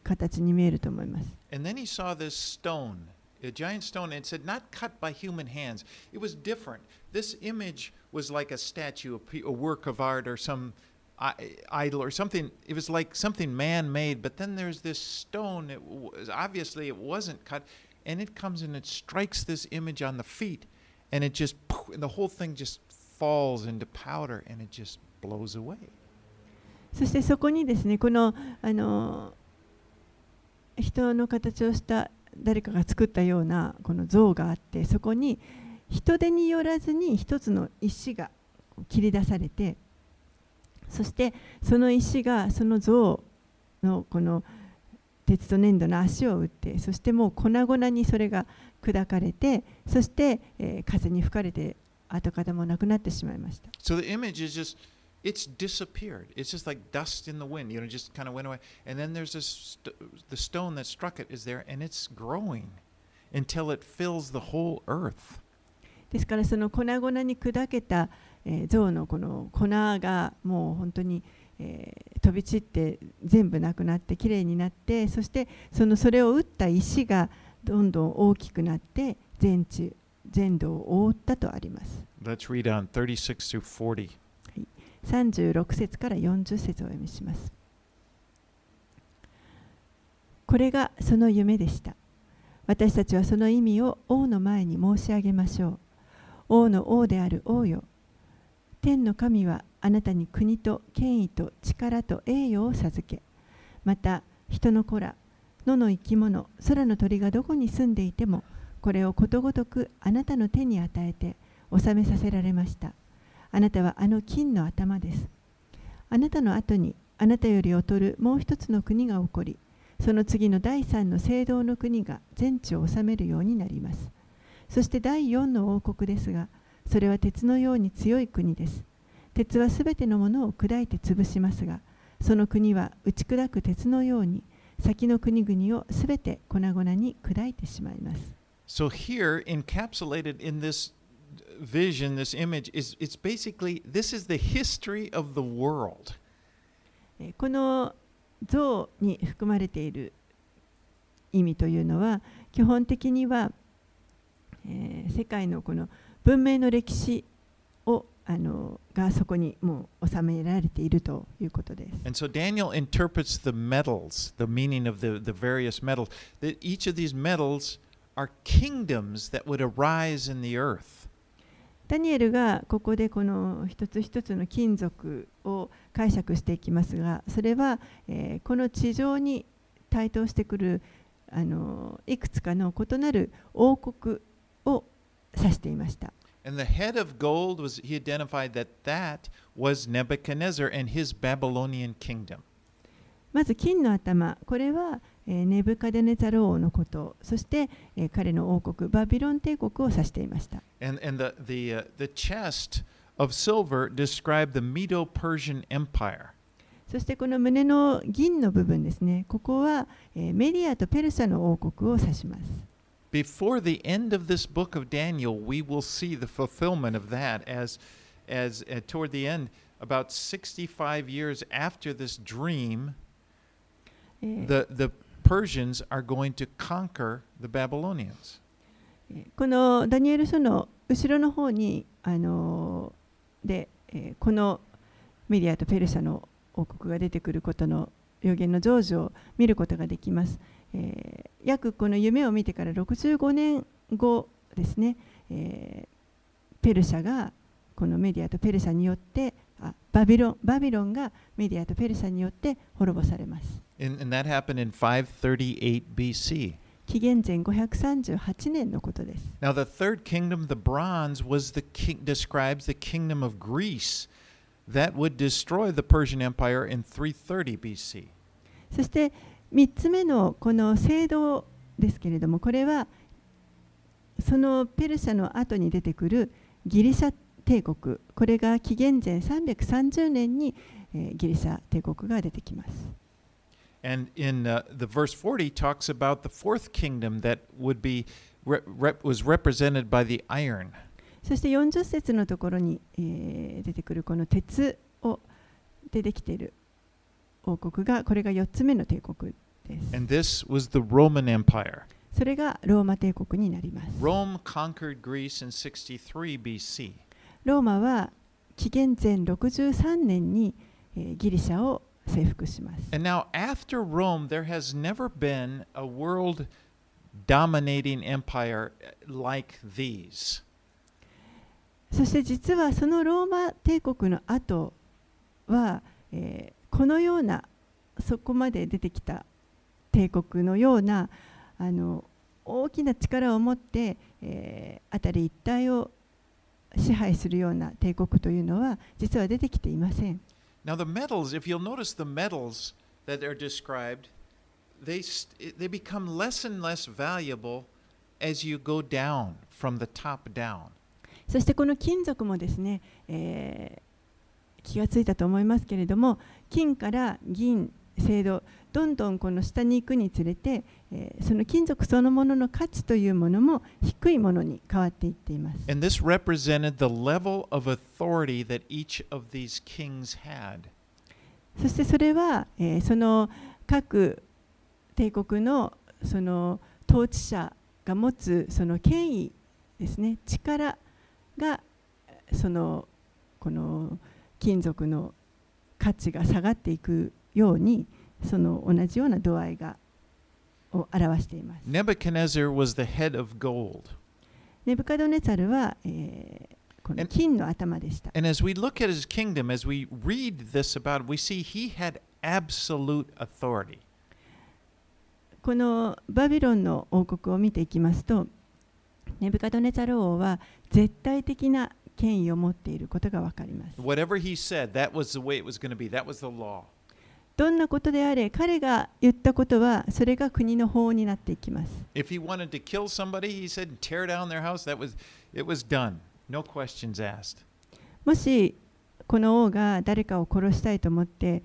[SPEAKER 2] 形に見えると思います。
[SPEAKER 1] And then he saw this stone, a giant stone, and it said, not cut by human hands. It was different. This image was like a statue, a, pe- a work of art, or some i- idol, or something. It was like something man made, but then there's this stone. It was, obviously, it wasn't cut, and it comes and it strikes this image on the feet, and it just, poof, and the whole thing just falls into powder, and it just blows away.
[SPEAKER 2] そしてそこにですねこのあの人の形をした 誰かが作ったようなこの像があってそこに人手によらずに一つの石が切り出されてそしてその石がその像のこの鉄と粘土の足を打ってそしてもう粉々にそれが砕かれてそして、えー風に吹かれて跡形もなくなってしまいました。
[SPEAKER 1] So it's disappeared. It's just like dust in the wind, you know, just kind of went away. And then there's this, st- the stone that struck it is there, and it's growing until it fills the whole earth.
[SPEAKER 2] ですからその粉々に砕けた、えー像のこの粉がもう本当に、えー飛び散って全部なくなってきれいになってそしてそのそれを打った石がどんどん大きくなって全地全土を覆ったとあります。
[SPEAKER 1] Let's read on 36 through 40.
[SPEAKER 2] 36節から40節をお読みします。これがその夢でした。私たちはその意味を王の前に申し上げましょう。王の王である王よ。天の神はあなたに国と権威と力と栄誉を授け、また人の子ら、野の生き物、空の鳥がどこに住んでいても、これをことごとくあなたの手に与えて治めさせられました。あなたはあの金の頭です。あなたの後にあなたより劣るもう一つの国が起こり、その次の第三の聖堂の国が全地を治めるようになります。そして第四の王国ですが、それは鉄のように強い国です。鉄はすべてのものを砕いて潰しますが、その国は打ち砕く鉄のように、先の国々をすべて粉々に砕いてしまいます。
[SPEAKER 1] So here, encapsulated in this vision, this image, is it's basically this is the history of the world.
[SPEAKER 2] えーこの像に含まれている意味というのは基本的には、えー世界のこの文明の歴史をあのがそこにもう収められているということです。
[SPEAKER 1] And so Daniel interprets the metals, the meaning of the, the various metals, that each of these metals are kingdoms that would arise in the earth.
[SPEAKER 2] ダニエルがここでこの一つ一つの金属を解釈していきますが、それは、え、この地上に台頭してくるあのいくつかの異なる王国を指していました。まず金の頭、これはえーネブカデネザル王のこと、そして、えー彼の王国、バビロン帝国を指していました。
[SPEAKER 1] And, and the, the, uh, the chest of silver described the Medo Persian Empire.
[SPEAKER 2] そしてこの胸の銀の部分ですね、ここは、えーメディアとペルシャの王国を指します。
[SPEAKER 1] Before the end of this book of Daniel, we will see the fulfillment of that as, as uh, toward the end, about 65 years after this dream,
[SPEAKER 2] えー
[SPEAKER 1] the, the Persians are going to conquer the Babylonians.
[SPEAKER 2] このダニエル書の後ろの方に、あので、このメディアとペルシャの王国が出てくることの予言の成就を見ることができます。えー約この夢を見てから65年後ですね、えーペルシャがこのメディアとペルシャによってあバビロンバビロンがメディアとペルシャによって滅ぼされます。
[SPEAKER 1] And, and that happened in 538 BC.
[SPEAKER 2] 紀元前538年のことです。
[SPEAKER 1] Now, the third kingdom, the bronze, was the king, describes the kingdom of Greece that would destroy the Persian Empire in 330 BC.
[SPEAKER 2] そして3つ目のこの聖堂ですけれどもこれはそのペルシャの後に出てくるギリシャ帝国これが紀元前330年に、えーギリシャ帝国が出てきます。
[SPEAKER 1] And in uh, the verse 40 talks about the fourth kingdom that would be re- rep- was represented by the iron.
[SPEAKER 2] そして40節のところに、えー出てくるこの鉄をでできている王国がこれが4つ目の帝国です。
[SPEAKER 1] And this was the Roman Empire.
[SPEAKER 2] それがローマ帝国になります。
[SPEAKER 1] Rome conquered Greece in 63 BC.
[SPEAKER 2] ローマは紀元前63年に、えーギリシャを征服します。
[SPEAKER 1] And now, after Rome, there has never been a world dominating empire like these.
[SPEAKER 2] そして実はそのローマ帝国の後は、えーこのようなそこまで出てきた帝国のようなあの大きな力を持って、えー辺り一帯を支配するような帝国というのは実は出てきていません。
[SPEAKER 1] Now, the metals, if you'll notice the metals that are described, they, they become less and less valuable as you go down from the top down.
[SPEAKER 2] そしてこの金属もですね、えー気がついたと思いますけれども金から銀青銅どんどんこの下に行くにつれて、えーその金属そのものの価値というものも低いものに変わっていっています。
[SPEAKER 1] And this represented the level of authority that each of these kings had.
[SPEAKER 2] そしてそれは、えーその各帝国のその統治者が持つその権威ですね力がそのこの金属の価値が下がっていくようにその同じような度合いがを表しています。
[SPEAKER 1] Nebuchadnezzar was the head of gold.
[SPEAKER 2] ネブカドネツァルは、えーこの金の頭でした。
[SPEAKER 1] And as we look at his kingdom, as we read this about it, we see he had absolute authority.
[SPEAKER 2] このバビロンの王国を見ていきますとネブカドネザル王は絶対的な権威を持っていることが分かります
[SPEAKER 1] Whatever he said, that was the way it was going to be. That was the law.
[SPEAKER 2] どんなことであれ彼が言ったことはそれが国の法になっていきます
[SPEAKER 1] If he wanted to kill somebody, he said, tear down their house. That was, it was done. No questions asked.
[SPEAKER 2] もしこの王が誰かを殺したいと思って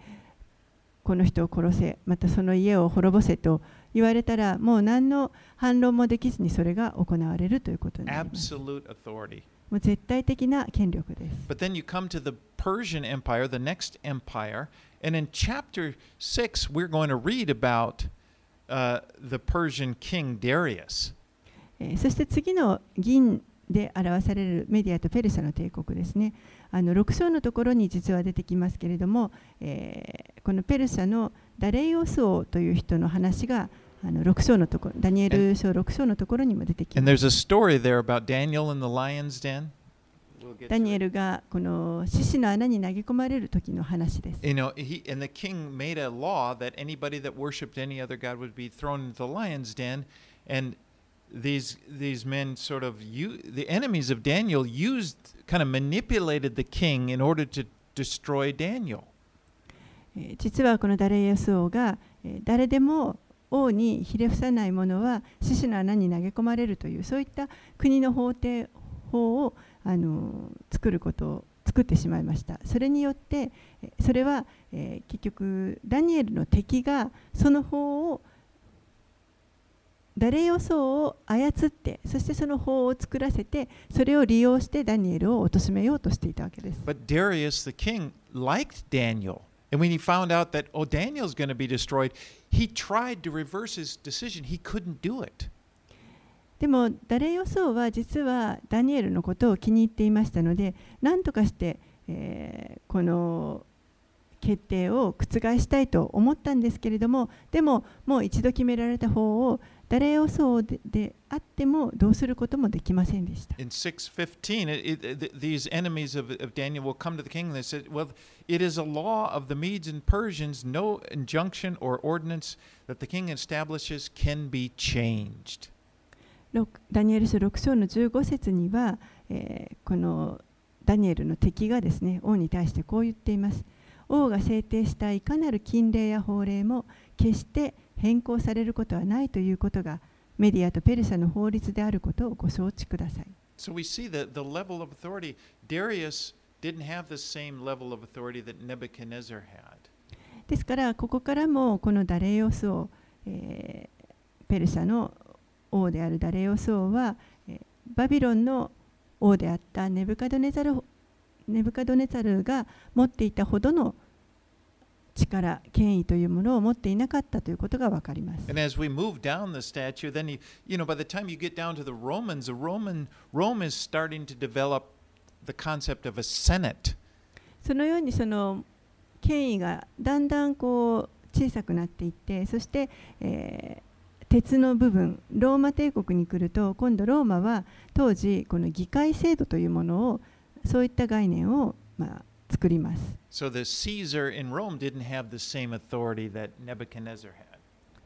[SPEAKER 2] この人を殺せまたその家を滅ぼせと言われたらもう何の反論もできずにそれが行われるということになります
[SPEAKER 1] Absolute authority.
[SPEAKER 2] もう絶対的な権力です
[SPEAKER 1] But then you come to the Persian Empire, the next empire, and in chapter 6, we're going to read about uh, the Persian king Darius.
[SPEAKER 2] えーそして次の銀で表されるメディアとペルシャの帝国ですねあの6章のところに実は出てきますけれども、えーこのペルシャのダレイオス王という人の話があの6章のところダニエル書6章のところにも出てき
[SPEAKER 1] And
[SPEAKER 2] ます
[SPEAKER 1] there's a story there about Daniel in the lion's den. we'll get
[SPEAKER 2] ダニエ.ルがこの獅子の穴に投げ込まれる時の話です。
[SPEAKER 1] You know, he and the king made a law that anybody that worshipped any other god would be thrown into the lion's den, and these these men sort of you the enemies of Daniel used kind of manipulated the king in order to destroy Daniel.
[SPEAKER 2] えー実はこのダレイアス王が、えー誰でも王にひれ伏さない者は獅子の穴に投げ込まれるというそういった国の法廷法を、あの作ることを作ってしまいましたそれによってえそれは、えー結局ダニエルの敵がその法をダレイオソを操ってそしてその法を作らせてそれを利用してダニエルを貶めようとしていたわけです
[SPEAKER 1] But Darius the king liked Daniel. And when he found out that, oh, Daniel's going to be destroyed, he tried to reverse his decision. He couldn't do it.
[SPEAKER 2] でもダレイオソーは実はダニエルのことを気に入っていましたので何とかして、えーこの決定を覆したいと思ったんですけれどもでももう一度決められた方をダレイオソーでであってもどうすることもできませんでした。
[SPEAKER 1] In 615, it, it, th- these enemies of, of Daniel will come to the king and they said, Well, it is a law of the Medes and Persians, no injunction or ordinance that the king establishes can be changed.
[SPEAKER 2] 六ダニエル書6章の15節には、えーこのダニエルの敵がですね王に対してこう言っています王が制定したいかなる禁令や法令も決して変更されることはないということがメディアとペルシャの法律であることをご承知ください
[SPEAKER 1] So we see that the level of authority, Darius didn't have the same level of authority that Nebuchadnezzar had.
[SPEAKER 2] ですからここからもこのダレイオス王、えーペルシャの王であるダレイオス王は、えーバビロンの王であったネブカドネザルネブカドネザルが持っていたほどの力権威というものを持っていなかったということがわかります。そのようにその権威がだんだんこう小さくなっていって、そして、鉄の部分、ローマ帝国に来ると、今度ローマは当時この議会制度というものをそういった概念をまあ作ります
[SPEAKER 1] So the Caesar in Rome didn't have the same authority that Nebuchadnezzar had.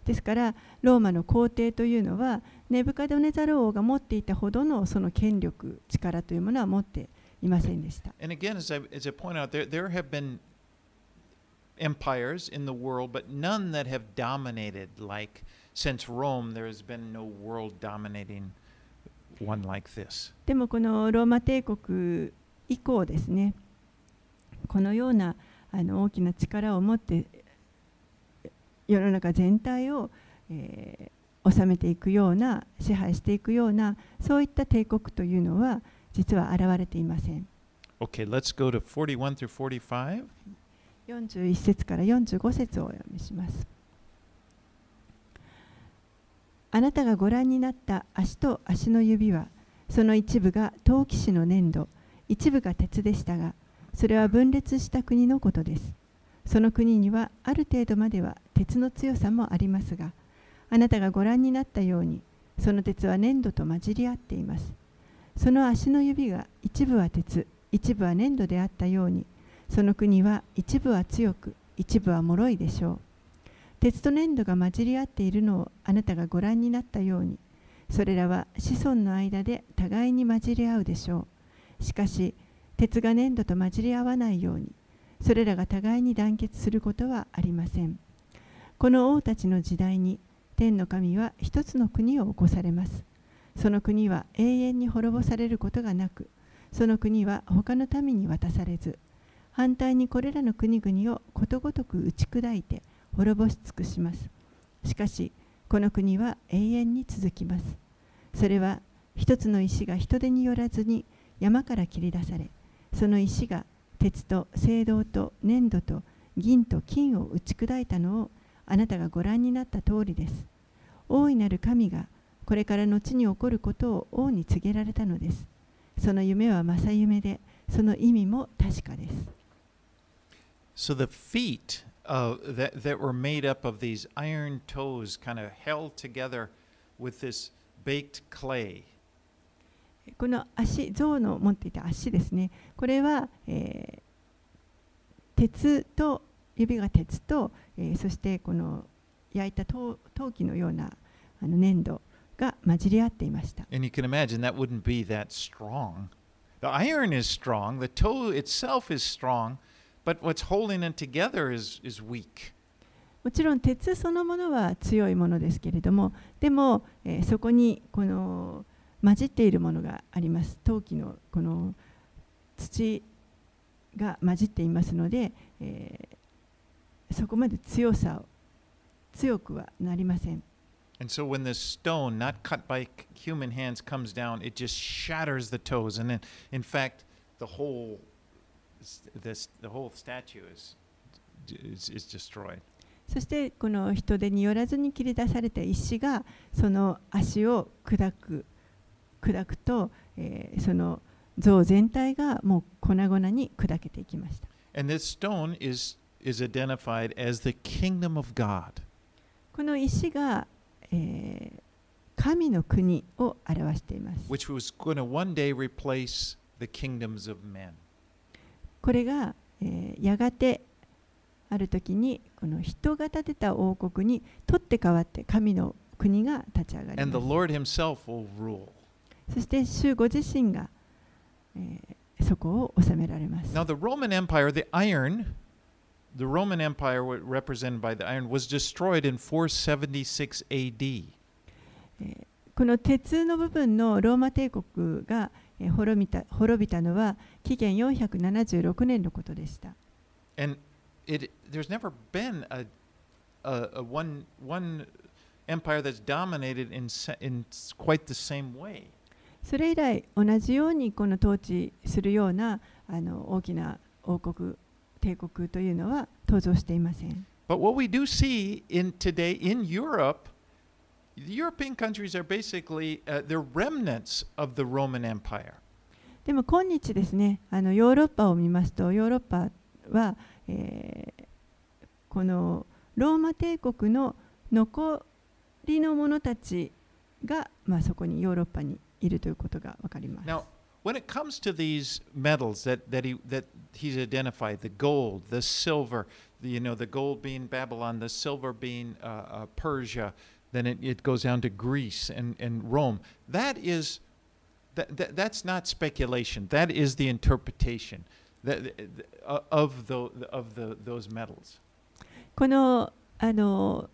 [SPEAKER 2] ですからローマの皇帝というのはネブカドネザル王が持っていたほどのその権力力というものは持っていませんでした
[SPEAKER 1] And again, as I, as I point out, there, there have been empires in the world, but none that have dominated like since Rome, there has been no world dominating one like this.
[SPEAKER 2] でもこのローマ帝国以降ですねこのようなあの大きな力を持って世の中全体を、えー治めていくような支配していくようなそういった帝国というのは実は現れていません
[SPEAKER 1] Okay, let's go to 41 through 45.
[SPEAKER 2] 41節から45節をお読みしますあなたがご覧になった足と足の指はその一部が陶器師の粘土一部が鉄でしたがそれは分裂した国のことです。その国にはある程度までは鉄の強さもありますがあなたがご覧になったようにその鉄は粘土と混じり合っています。その足の指が一部は鉄一部は粘土であったようにその国は一部は強く一部は脆いでしょう。鉄と粘土が混じり合っているのをあなたがご覧になったようにそれらは子孫の間で互いに混じり合うでしょう。しかし鉄が粘土と混じり合わないようにそれらが互いに団結することはありません。この王たちの時代に天の神は一つの国を起こされます。その国は永遠に滅ぼされることがなくその国は他の民に渡されず反対にこれらの国々をことごとく打ち砕いて滅ぼし尽くします。しかしこの国は永遠に続きます。それは一つの石が人手によらずに山から切り出されその石が鉄と青銅と粘土と銀と金を打ち砕いたのをあなたがご覧になった通りです。大いなる神がこれから後に起こることを王に告げられたのです。その夢は正夢でその意味も確かです。
[SPEAKER 1] So the feet uh, that, that were made up of these iron toes kind of held together with this baked clay.
[SPEAKER 2] この足、象の持っていた足ですね、これは、えー鉄と指が鉄と、えーそしてこの焼いた陶陶器のようなあの粘土が混じり合っていました。
[SPEAKER 1] And you can imagine that wouldn't be that strong. The iron is strong, the toe itself is strong, but what's holding it together is, is weak.
[SPEAKER 2] もちろん鉄そのものは強いものですけれどもでも、えーそこにこの混じっているものがあります陶器のこの土が混じっていますので、えーそこまで強さを強くはなりません
[SPEAKER 1] And so when this stone, not cut by human hands, comes down, it just shatters the toes. And then, in fact, the whole, this, the whole statue is, is, is destroyed.
[SPEAKER 2] そしてこの人手によらずに切り出された石がその足を砕く砕くと、えーその像全体がもう粉々に砕けていきました
[SPEAKER 1] And this stone is, is identified as the kingdom of God.
[SPEAKER 2] この石が、えー神の国を表しています。
[SPEAKER 1] which was going to one day replace the kingdoms of men.
[SPEAKER 2] これが、えーやがてある時にこの人が建てた王国に取って代わって神の国が立ち上がり
[SPEAKER 1] And the
[SPEAKER 2] ます。
[SPEAKER 1] Lord himself will rule.
[SPEAKER 2] そして主ご自身が、えーそこを治められます。
[SPEAKER 1] Now, the Roman Empire, the iron, the Roman Empire, represented by the iron, was destroyed in 476 AD.
[SPEAKER 2] この鉄の部分のローマ帝国が、えー滅びた滅びたのは紀元476年のことでした。
[SPEAKER 1] And it, there's never been a, a, a one, one empire that's dominated in, in quite the same way.
[SPEAKER 2] それ以来同じようにこの統治するようなあの大きな王国帝国というのは登場していません
[SPEAKER 1] But what we do see in today in Europe, the European countries are basically uh, they're remnants of the Roman Empire.
[SPEAKER 2] でも今日ですねあのヨーロッパを見ますとヨーロッパは、えーこのローマ帝国の残りの者たちが、まあ、そこにヨーロッパにいるということが分かります。
[SPEAKER 1] Now, when it comes to these metals that, that he that he's identified, the gold, the silver, the, you know, the gold being Babylon, the silver being uh, uh, Persia, then it, it goes down to Greece and, and Rome. That is that, that that's not speculation. That is the interpretation that, uh, of the of the those metals.
[SPEAKER 2] このあの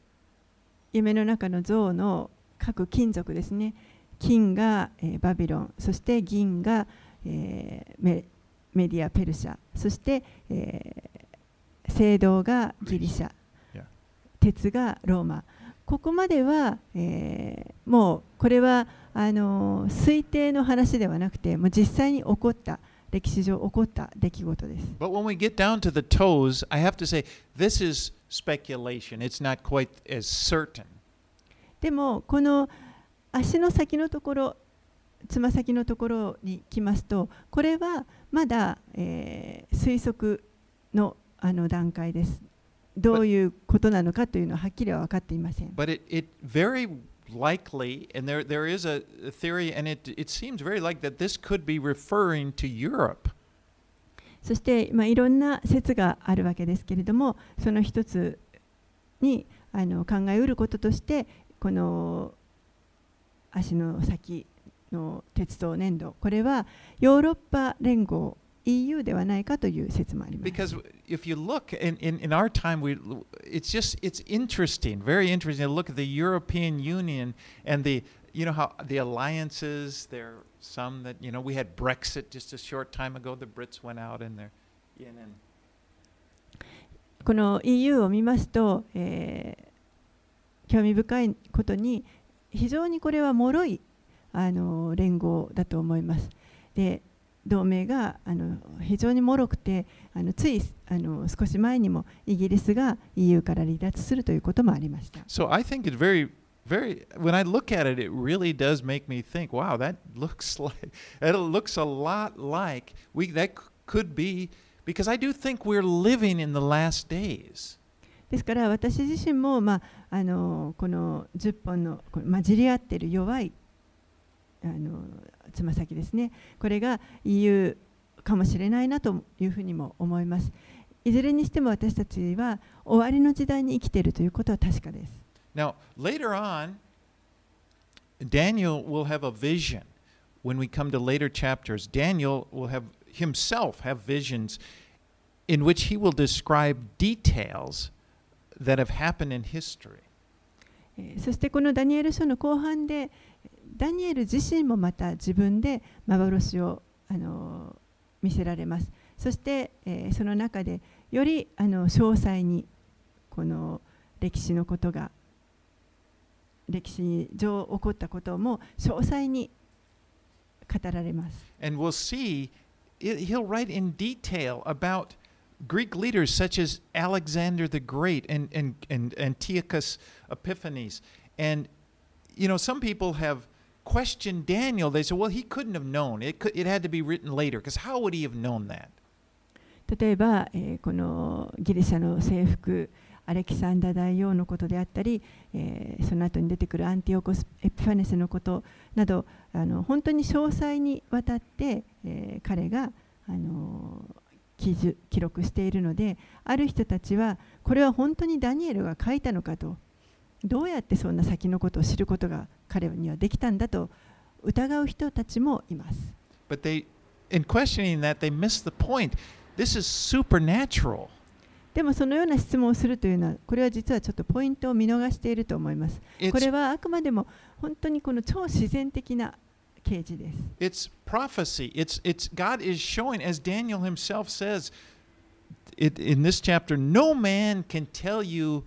[SPEAKER 2] 夢の中の像の各金属ですね金が、えーバビロンそして銀が、えーメメディアペルシャそして、えー青銅がギリシャ.鉄がローマここまでは、えーもうこれはあの推定の話ではなくてもう実際に起こった歴史上起こった出来事です
[SPEAKER 1] But when we get down to the toes, I have to say this is speculation. It's not quite as certain.
[SPEAKER 2] でもこの足の先のところつま先のところに来ますとこれはまだ、えー推測のあの段階ですどういうことなのかというのははっきりは分かっていません
[SPEAKER 1] But it, it very likely, and there, there is a, a theory, and it, it seems very like that this could be referring to Europe.
[SPEAKER 2] そして、まあ、いろんな説があるわけですけれどもその一つにあの考えうることとしてこの足の先の鉄道粘土これはヨーロッパ連合 EU ではないかという説もあります。
[SPEAKER 1] Because if you look in, in, in our time, we, it's just it's interesting, very interesting to look at the European Union and the you know how the alliances. There are some that you know we had Brexit just a short time ago. The Brits went out and they're in and
[SPEAKER 2] この EU を見ますと、えー興味深いことに非常にこれは脆いあの連合だと思います。で同盟があの非常に脆くてあのついあの少し前にもイギリスが EU から離脱するということもありました。
[SPEAKER 1] So I think it's very, very. When I look at it, it really does make me think. Wow, that looks like it looks a lot like we that c- could be because I do think we're living in the last days.
[SPEAKER 2] ですから私自身も、まあ、あのこの10本のこの混じり合っている弱いあのつま先ですねこれが EU かもしれないなというふうにも思いますいずれにしても私たちは終わりの時代に生きているということは確かです
[SPEAKER 1] Now, later on, Daniel will have a vision. When we come to later chapters, Daniel will have himself have visions in which he will describe details that have happened in history.
[SPEAKER 2] えーそしてこのダニエル書の後半でダニエル自身もまた自分で幻を、あのー見せられますそして、えーその中でよりあの詳細にこの歴史のことが歴史上起こったことも詳細に語られます
[SPEAKER 1] And we'll see, he'll write in detail about Greek leaders such as Alexander the Great and, and, and Antiochus Epiphanes. And, you know, some people have questioned Daniel. They say, well, he couldn't have known. It, could, it had to be written later, because how would he have known that?
[SPEAKER 2] 例えば、えーこのギリシャの征服アレキサンダー大王のことであったり、えーその後に出てくるアンティオコス・エピファネスのことなどあの本当に詳細にわたって、えー彼が、あの記述 記録しているのである人たちはこれは本当にダニエルが書いたのかとどうやってそんな先のことを知ることが彼にはできたんだと疑う人たちもいます。
[SPEAKER 1] But they, in questioning that, they miss the point. This is supernatural.
[SPEAKER 2] でもそのような質問をするというのはこれは実はちょっとポイントを見逃していると思います。これはあくまでも本当にこの超自然的な啓示です。
[SPEAKER 1] It's prophecy. It's it's God is showing, as Daniel himself says it, in this chapter, no man can tell you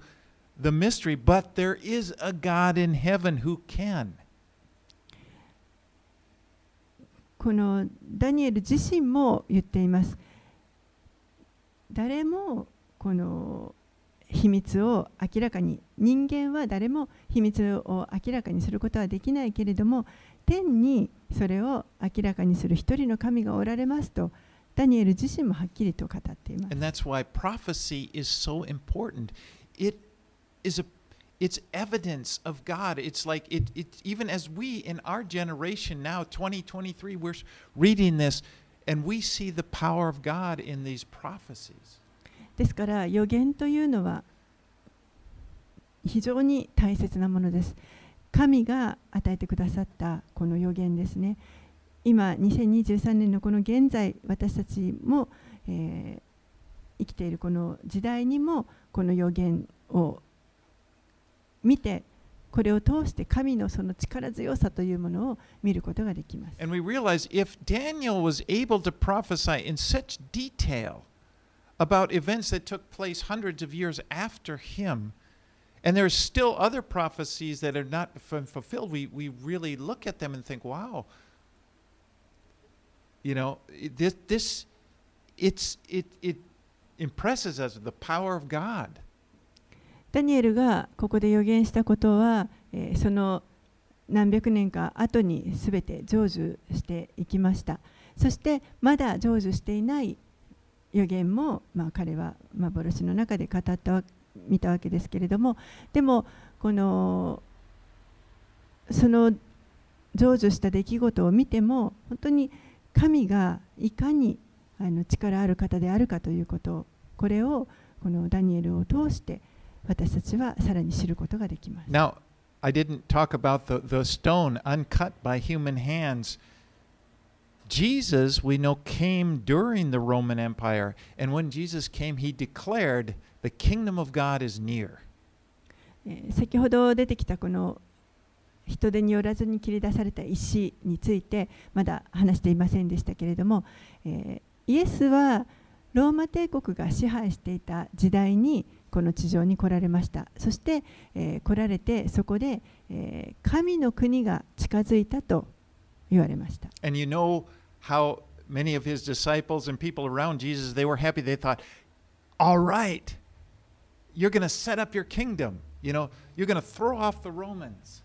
[SPEAKER 1] the mystery, but there is a God in heaven who can.
[SPEAKER 2] このダニエル自身も言っています。誰もこの 秘密を明らかに人間は誰も秘密を明らかにすることはできないけれども天にそれを明らかにする一人の神がおられますとダニエル自身もはっきりと語っています。
[SPEAKER 1] And that's why prophecy is so important. It is a it's evidence of God. It's like it, it even as we in our generation now 2023 we're reading this and we see the power of God in these prophecies.
[SPEAKER 2] ですから予言というのは非常に大切なものです。神が与えてくださったこの予言ですね。今2023年のこの現在私たちも、えー生きているこの時代にもこの予言を見てこれを通して神のその力強さというものを見ることができます。
[SPEAKER 1] And we realize if Daniel was able to prophesy in such detail about events that took place hundreds of years after him, and there's still other prophecies that are not f- fulfilled, we, we really look at them and think, wow, you know, it- this, this it's, it, it impresses us with the power of God.
[SPEAKER 2] ダニエルがここで予言したことは、えーその何百年か後にすべて成就していきましたそしてまだ成就していない 予言も、まあ、彼は幻の中で語ったわ見たわけですけれどもでもこのその成就した出来事を見ても本当に神がいかにあの力ある方であるかということこれをこのダニエルを通して私たちはさらに知ることができます。
[SPEAKER 1] Now, I didn't talk about the, the stone uncut by human hands. Jesus, we know, came during the Roman Empire. And when Jesus came, he declared, The kingdom of God is near.
[SPEAKER 2] 先ほど出てきたこの人手によらずに切り出された石についてまだ話していませんでしたけれども、えーイエスはローマ帝国が支配していた時代にこの地上に来られましたそして、えー来られてそこで、えー神の国が近づいたと言われました
[SPEAKER 1] And you know how many of his disciples and people around Jesus, they were happy. They thought, All right, you're going to set up your kingdom. You know, you're going to throw off the Romans.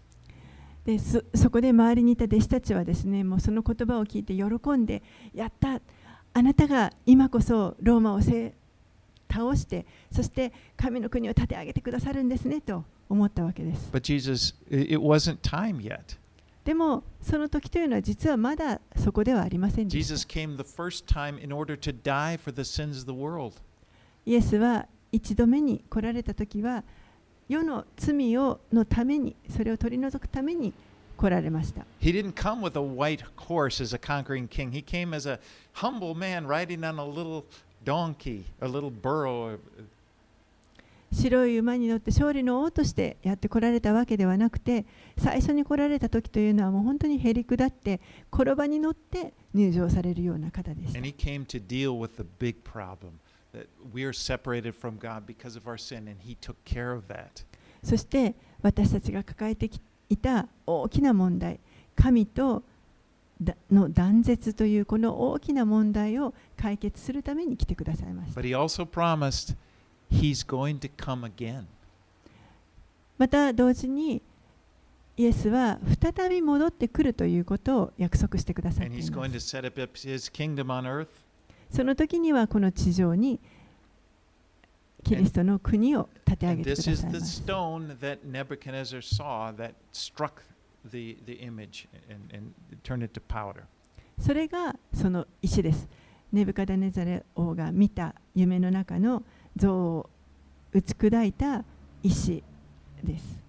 [SPEAKER 2] でそそこで周りにいた弟子たちはですねもうその言葉を聞いて喜んでやったあなたが今こそローマをせ倒してそして神の国を立て上げてくださるんですねと思ったわけです
[SPEAKER 1] But Jesus, it wasn't time yet.
[SPEAKER 2] でもその時というのは実はまだそこではありませんで
[SPEAKER 1] Jesus
[SPEAKER 2] した
[SPEAKER 1] came the first time in order to die for the sins of the world.
[SPEAKER 2] イエスは一度目に来られた時は世の罪をのためにそれを取り除くために来られました
[SPEAKER 1] He didn't come with a white horse as a conquering king. He came as a humble man riding on a little donkey, a little burro.
[SPEAKER 2] 白い馬に乗って勝利の王としてやってこられたわけではなくて最初に来られた時というのはもう本当にへり下って転ばに乗って入場されるような方でした
[SPEAKER 1] And he came to deal with the big problem that we are separated from God because of our sin, and he took care of that.
[SPEAKER 2] そして私たちが抱えてきいた大きな問題神とだの断絶というこの大きな問題を解決するために来てくださいました
[SPEAKER 1] But he also promised He's
[SPEAKER 2] また同時にイエスは再び戻ってくるということを約束してください。その時にはこの地上にキリストの国を建て上げてくだす。ネブカネザルが見たときに、そ、像を打ち砕いた石です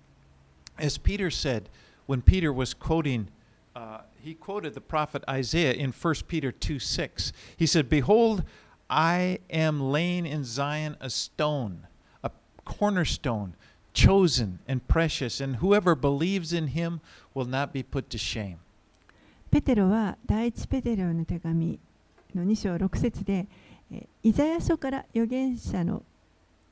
[SPEAKER 1] As Peter said, when Peter was quoting, uh, he quoted the prophet Isaiah in 1 Peter 2 6. He said, Behold, I am laying in Zion a stone, a cornerstone, chosen and precious, and whoever believes in him will not be put to shame.
[SPEAKER 2] ペテロは第一ペテロの手紙の2章6節で、 えイザヤ書から預言者の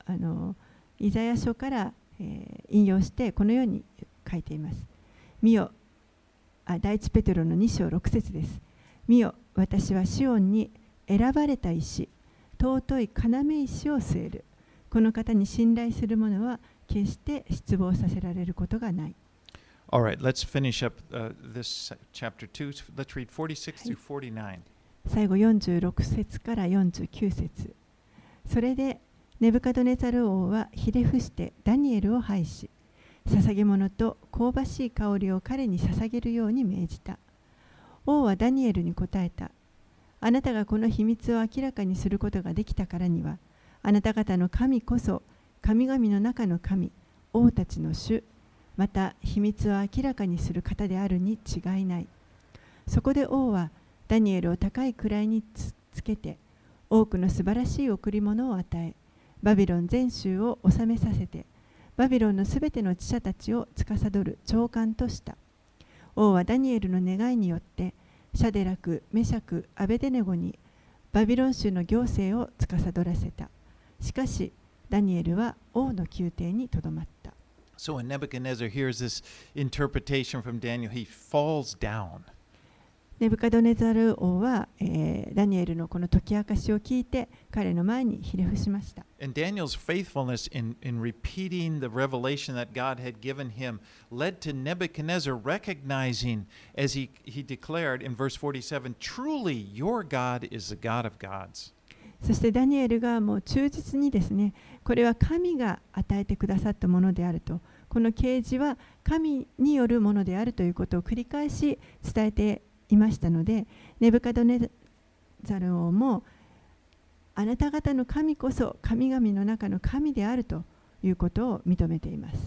[SPEAKER 2] あのイザヤ書から、えー引用してこのように書いています。見よあ第一ペテロの2章6節です。見よ私はシオンに選ばれた石、尊い要石を据える。この方に信頼する者は決して失望させられることがない。
[SPEAKER 1] All right, let's finish up uh, this chapter 2. Let's read 46 through 49.
[SPEAKER 2] 最後46節から49節。それでネブカドネザル王はひれ伏してダニエルを拝し捧げ物と香ばしい香りを彼に捧げるように命じた。王はダニエルに答えた。あなたがこの秘密を明らかにすることができたからにはあなた方の神こそ神々の中の神王たちの主また秘密を明らかにする方であるに違いない。そこで王はダニエルを高い位につつけて多くの素晴らしい贈り物を与えバビロン全州を治めさせてバビロンのすべての知者たちを司る長官とした。王はダニエルの願いによってシャデラク、メシャク、アベデネゴにバビロン州の行政を司らせた。しかしダニエルは王の宮廷にとどまった。
[SPEAKER 1] So when Nebuchadnezzar hears this interpretation from Daniel, he falls down.
[SPEAKER 2] ネブカドネザル王は、ダニエルのこの解き明かしを聞いて彼の前にひれ伏しました。
[SPEAKER 1] ダニエルが続き続き、
[SPEAKER 2] そしてダニエルが忠実にですね、これは神が与えてくださったものであると、この啓示は神によるものであるということを繰り返し伝えていましたのでネブカドネザル王もあなた方の神こそ神々の中の神であるということを認めています。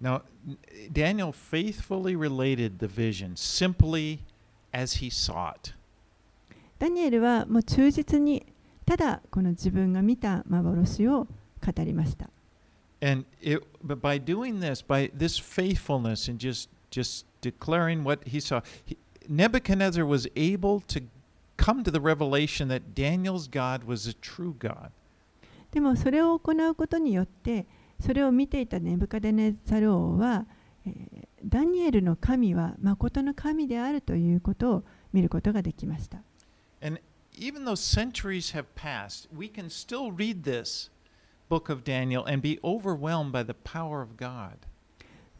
[SPEAKER 1] Now, Daniel faithfully related the vision simply as he saw it.
[SPEAKER 2] ダニエルはもう忠実にただこの自分が見た幻を語りました。
[SPEAKER 1] And it, Nebuchadnezzar was able to come to the revelation that Daniel's God was a true God.
[SPEAKER 2] でもそれを行うことによってそれを見ていたネブカデネザル王は、えーダニエルの神は誠の神であるということを見ることができました
[SPEAKER 1] And even though centuries have passed, we can still read this book of Daniel and be overwhelmed by the power of God.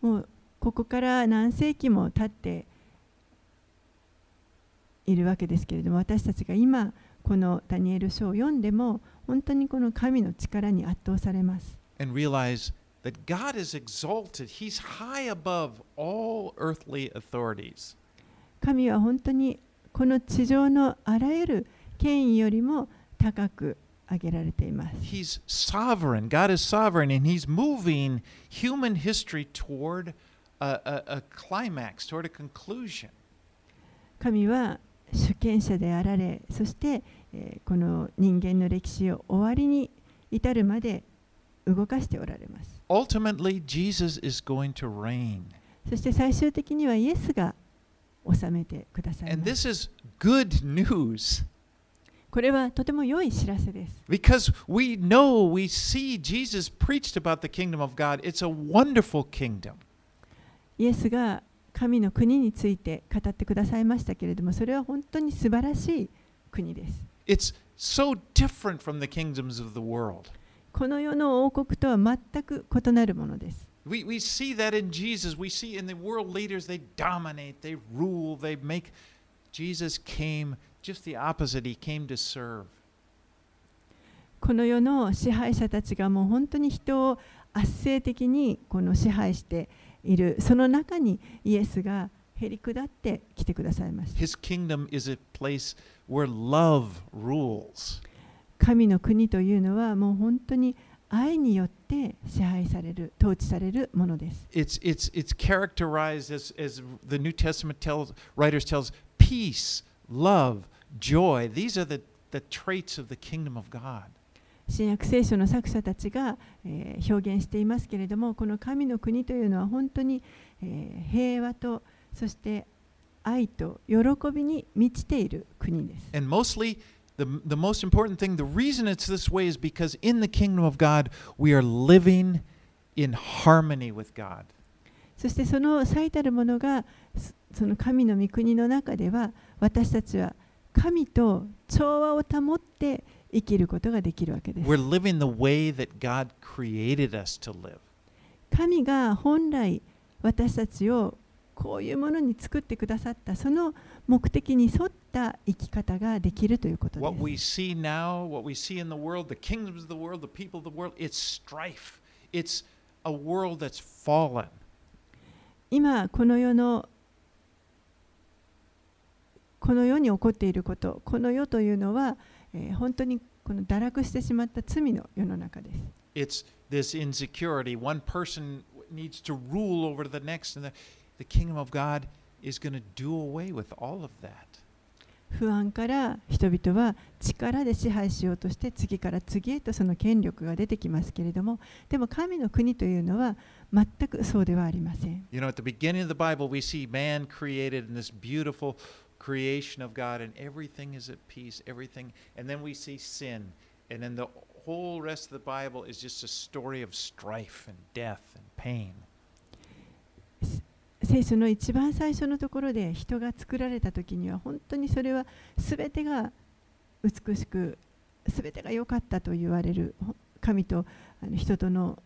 [SPEAKER 2] もうここから何世紀も経って いるわけですけれども私たちが今このダニエル書を読んでも本当にこの神の力に圧倒されます
[SPEAKER 1] and realize that God is exalted. He's high above all earthly authorities.
[SPEAKER 2] 神は本当にこの地上のあらゆる権威よりも高く上げられています。
[SPEAKER 1] He's sovereign. God is sovereign, and He's moving human history toward a, a, a climax, toward a conclusion.
[SPEAKER 2] 神は主権者であられ、そして、えーこの人間の歴史を終わりに至るまで動かしておられます。
[SPEAKER 1] Ultimately, Jesus is going to reign.
[SPEAKER 2] そして最終的にはイエスが治めてください
[SPEAKER 1] And
[SPEAKER 2] ます。
[SPEAKER 1] this is good news
[SPEAKER 2] これはとても良い知らせです。
[SPEAKER 1] because we know, we see Jesus preached about the kingdom of God. It's a wonderful kingdom.
[SPEAKER 2] イエスが神の国について語ってくださいましたけれども、それは本当に素晴らしい国です。
[SPEAKER 1] It's so different from the kingdoms of the world.
[SPEAKER 2] この世の王国とは全く異なるものです。
[SPEAKER 1] We, we see that in Jesus. We see in the world leaders, they dominate, they rule, they make. Jesus came just the opposite. He came to serve.
[SPEAKER 2] この世の支配者たちがもう本当に人を圧政的にこの支配している、その中にイエスがへり下ってきてくださいました。
[SPEAKER 1] His kingdom is a place where love rules.
[SPEAKER 2] 神の国というのはもう本当に愛によって支配される、統治されるものです。
[SPEAKER 1] It's, it's, it's characterized as, as the New Testament tells, writers tells peace, love, joy. These are the, the traits of the kingdom of God.
[SPEAKER 2] 新約聖書の作者たちが、えー表現していますけれども、この神の国というのは本当に、えー平和と、そして愛と喜びに満ちている国です。
[SPEAKER 1] And mostly, the, the most important thing, the reason it's this way is because in the kingdom of God, we are living in harmony with God.
[SPEAKER 2] そしてその最たるものが、そその神の御国の中では、私たちは神と調和を保って生きることができるわけです。神が本来私たちをこういうものに作ってくださったその目的に沿った生き方ができるということ。今この世のこの世に起こっていることこの世というのはえー本当にこの堕落してしまった罪の世の中です。
[SPEAKER 1] It's this insecurity. One person needs to rule over the next, and the, the kingdom of God is going to do away with all of that.
[SPEAKER 2] 不安から人々は力で支配しようとして次から次へとその権力が出てきますけれどもでも神の国というのは全くそうではありません
[SPEAKER 1] You know, at the beginning of the Bible, we see man created in this beautiful creation of God, and everything is at peace, everything. And then we see sin. And then the whole rest of the Bible is just a story of strife and death and pain.
[SPEAKER 2] 聖書の一番最初のところで人が作られた時には本当にそれは全てが美しく全てが良かったと言われる神とあの人との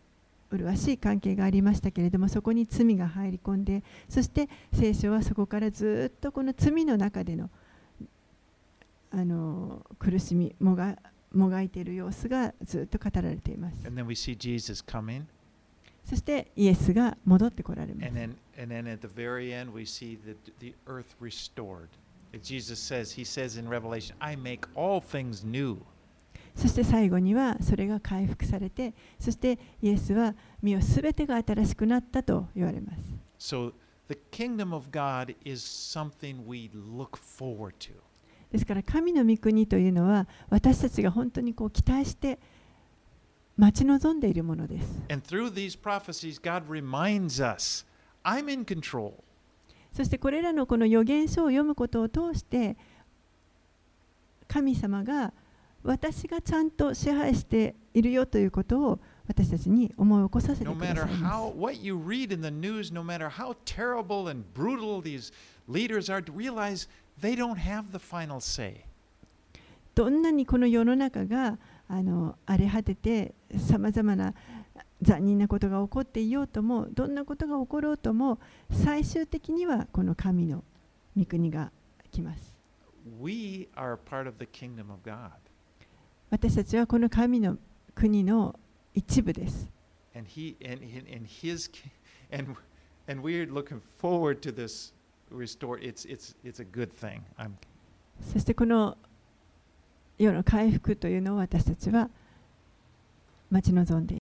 [SPEAKER 2] 麗しい関係がありましたけれどもそこに罪が入り込んでそして聖書はそこからずっとこの罪の中での,あの苦しみもが,もがいている様子がずっと語られています。そしてイエスが戻ってこられます。
[SPEAKER 1] Jesus says, He る
[SPEAKER 2] そして最後にはそれが回復されてそしてイエスは身をすべてが新しくなったと言われます
[SPEAKER 1] So the kingdom of God is something we look forward to.
[SPEAKER 2] ですから神の御国というのは私たちが本当にこう期待して待ち望んでいるものです
[SPEAKER 1] And through these prophecies, God reminds us, I'm in control.
[SPEAKER 2] そしてこれらのこの預言書を読むことを通して神様が私がちゃんと支配しているよということを私たちに思い起こさせています。どんなにこの世の中があの荒れ果てて、さまざまな残忍なことが起こっていようとも、どんなことが起ころうとも、最終的にはこの神の御国が来ます。私たちはこの神の国の一部です。そしてこの世の回復というのを私たちは待ち望んでい
[SPEAKER 1] ま。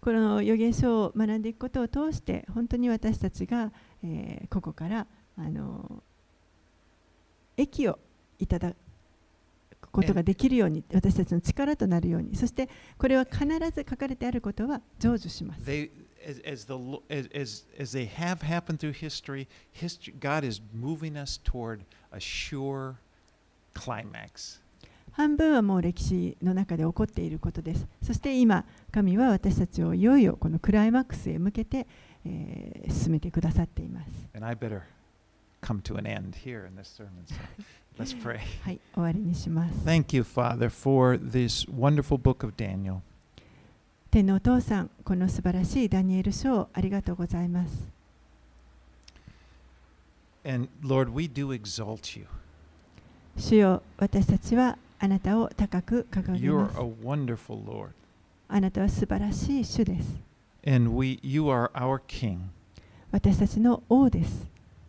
[SPEAKER 2] この予言書を学んでいくことを通して本当に私たちが、えー、ここからあの益をいただく。ことができるように私たちの力となるようにそしてこれは必ず書かれてあることは成就します。
[SPEAKER 1] They as, as the as as they have happened through history, history God is moving us toward a sure climax.
[SPEAKER 2] 半分はもう歴史の中で起こっていることです。そして今、神は私たちをいよいよこのクライマックスへ向けて、えー進めてくださっています。
[SPEAKER 1] And I better come to an end here in this sermon. So let's pray.
[SPEAKER 2] はい、終わりにします。
[SPEAKER 1] Thank you, Father, for this wonderful book of Daniel.
[SPEAKER 2] 天のお父さん、この素晴らしいダニエル書をありがとうございます。
[SPEAKER 1] And Lord, we do exalt you.
[SPEAKER 2] 主よ、私たちはあなたを高く掲げ
[SPEAKER 1] You're
[SPEAKER 2] ます
[SPEAKER 1] a。wonderful Lord.
[SPEAKER 2] あなたは素晴らしい主です。
[SPEAKER 1] And we you are our king.
[SPEAKER 2] 私たちの王です。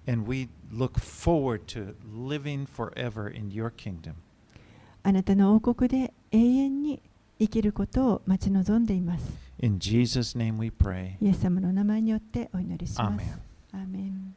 [SPEAKER 1] And we look forward to living forever in your kingdom.
[SPEAKER 2] あなたの王国で永遠に生きることを待ち望んでいます。
[SPEAKER 1] In Jesus' name we pray.
[SPEAKER 2] イエス様の名前によってお祈りします。
[SPEAKER 1] Amen.
[SPEAKER 2] アーメン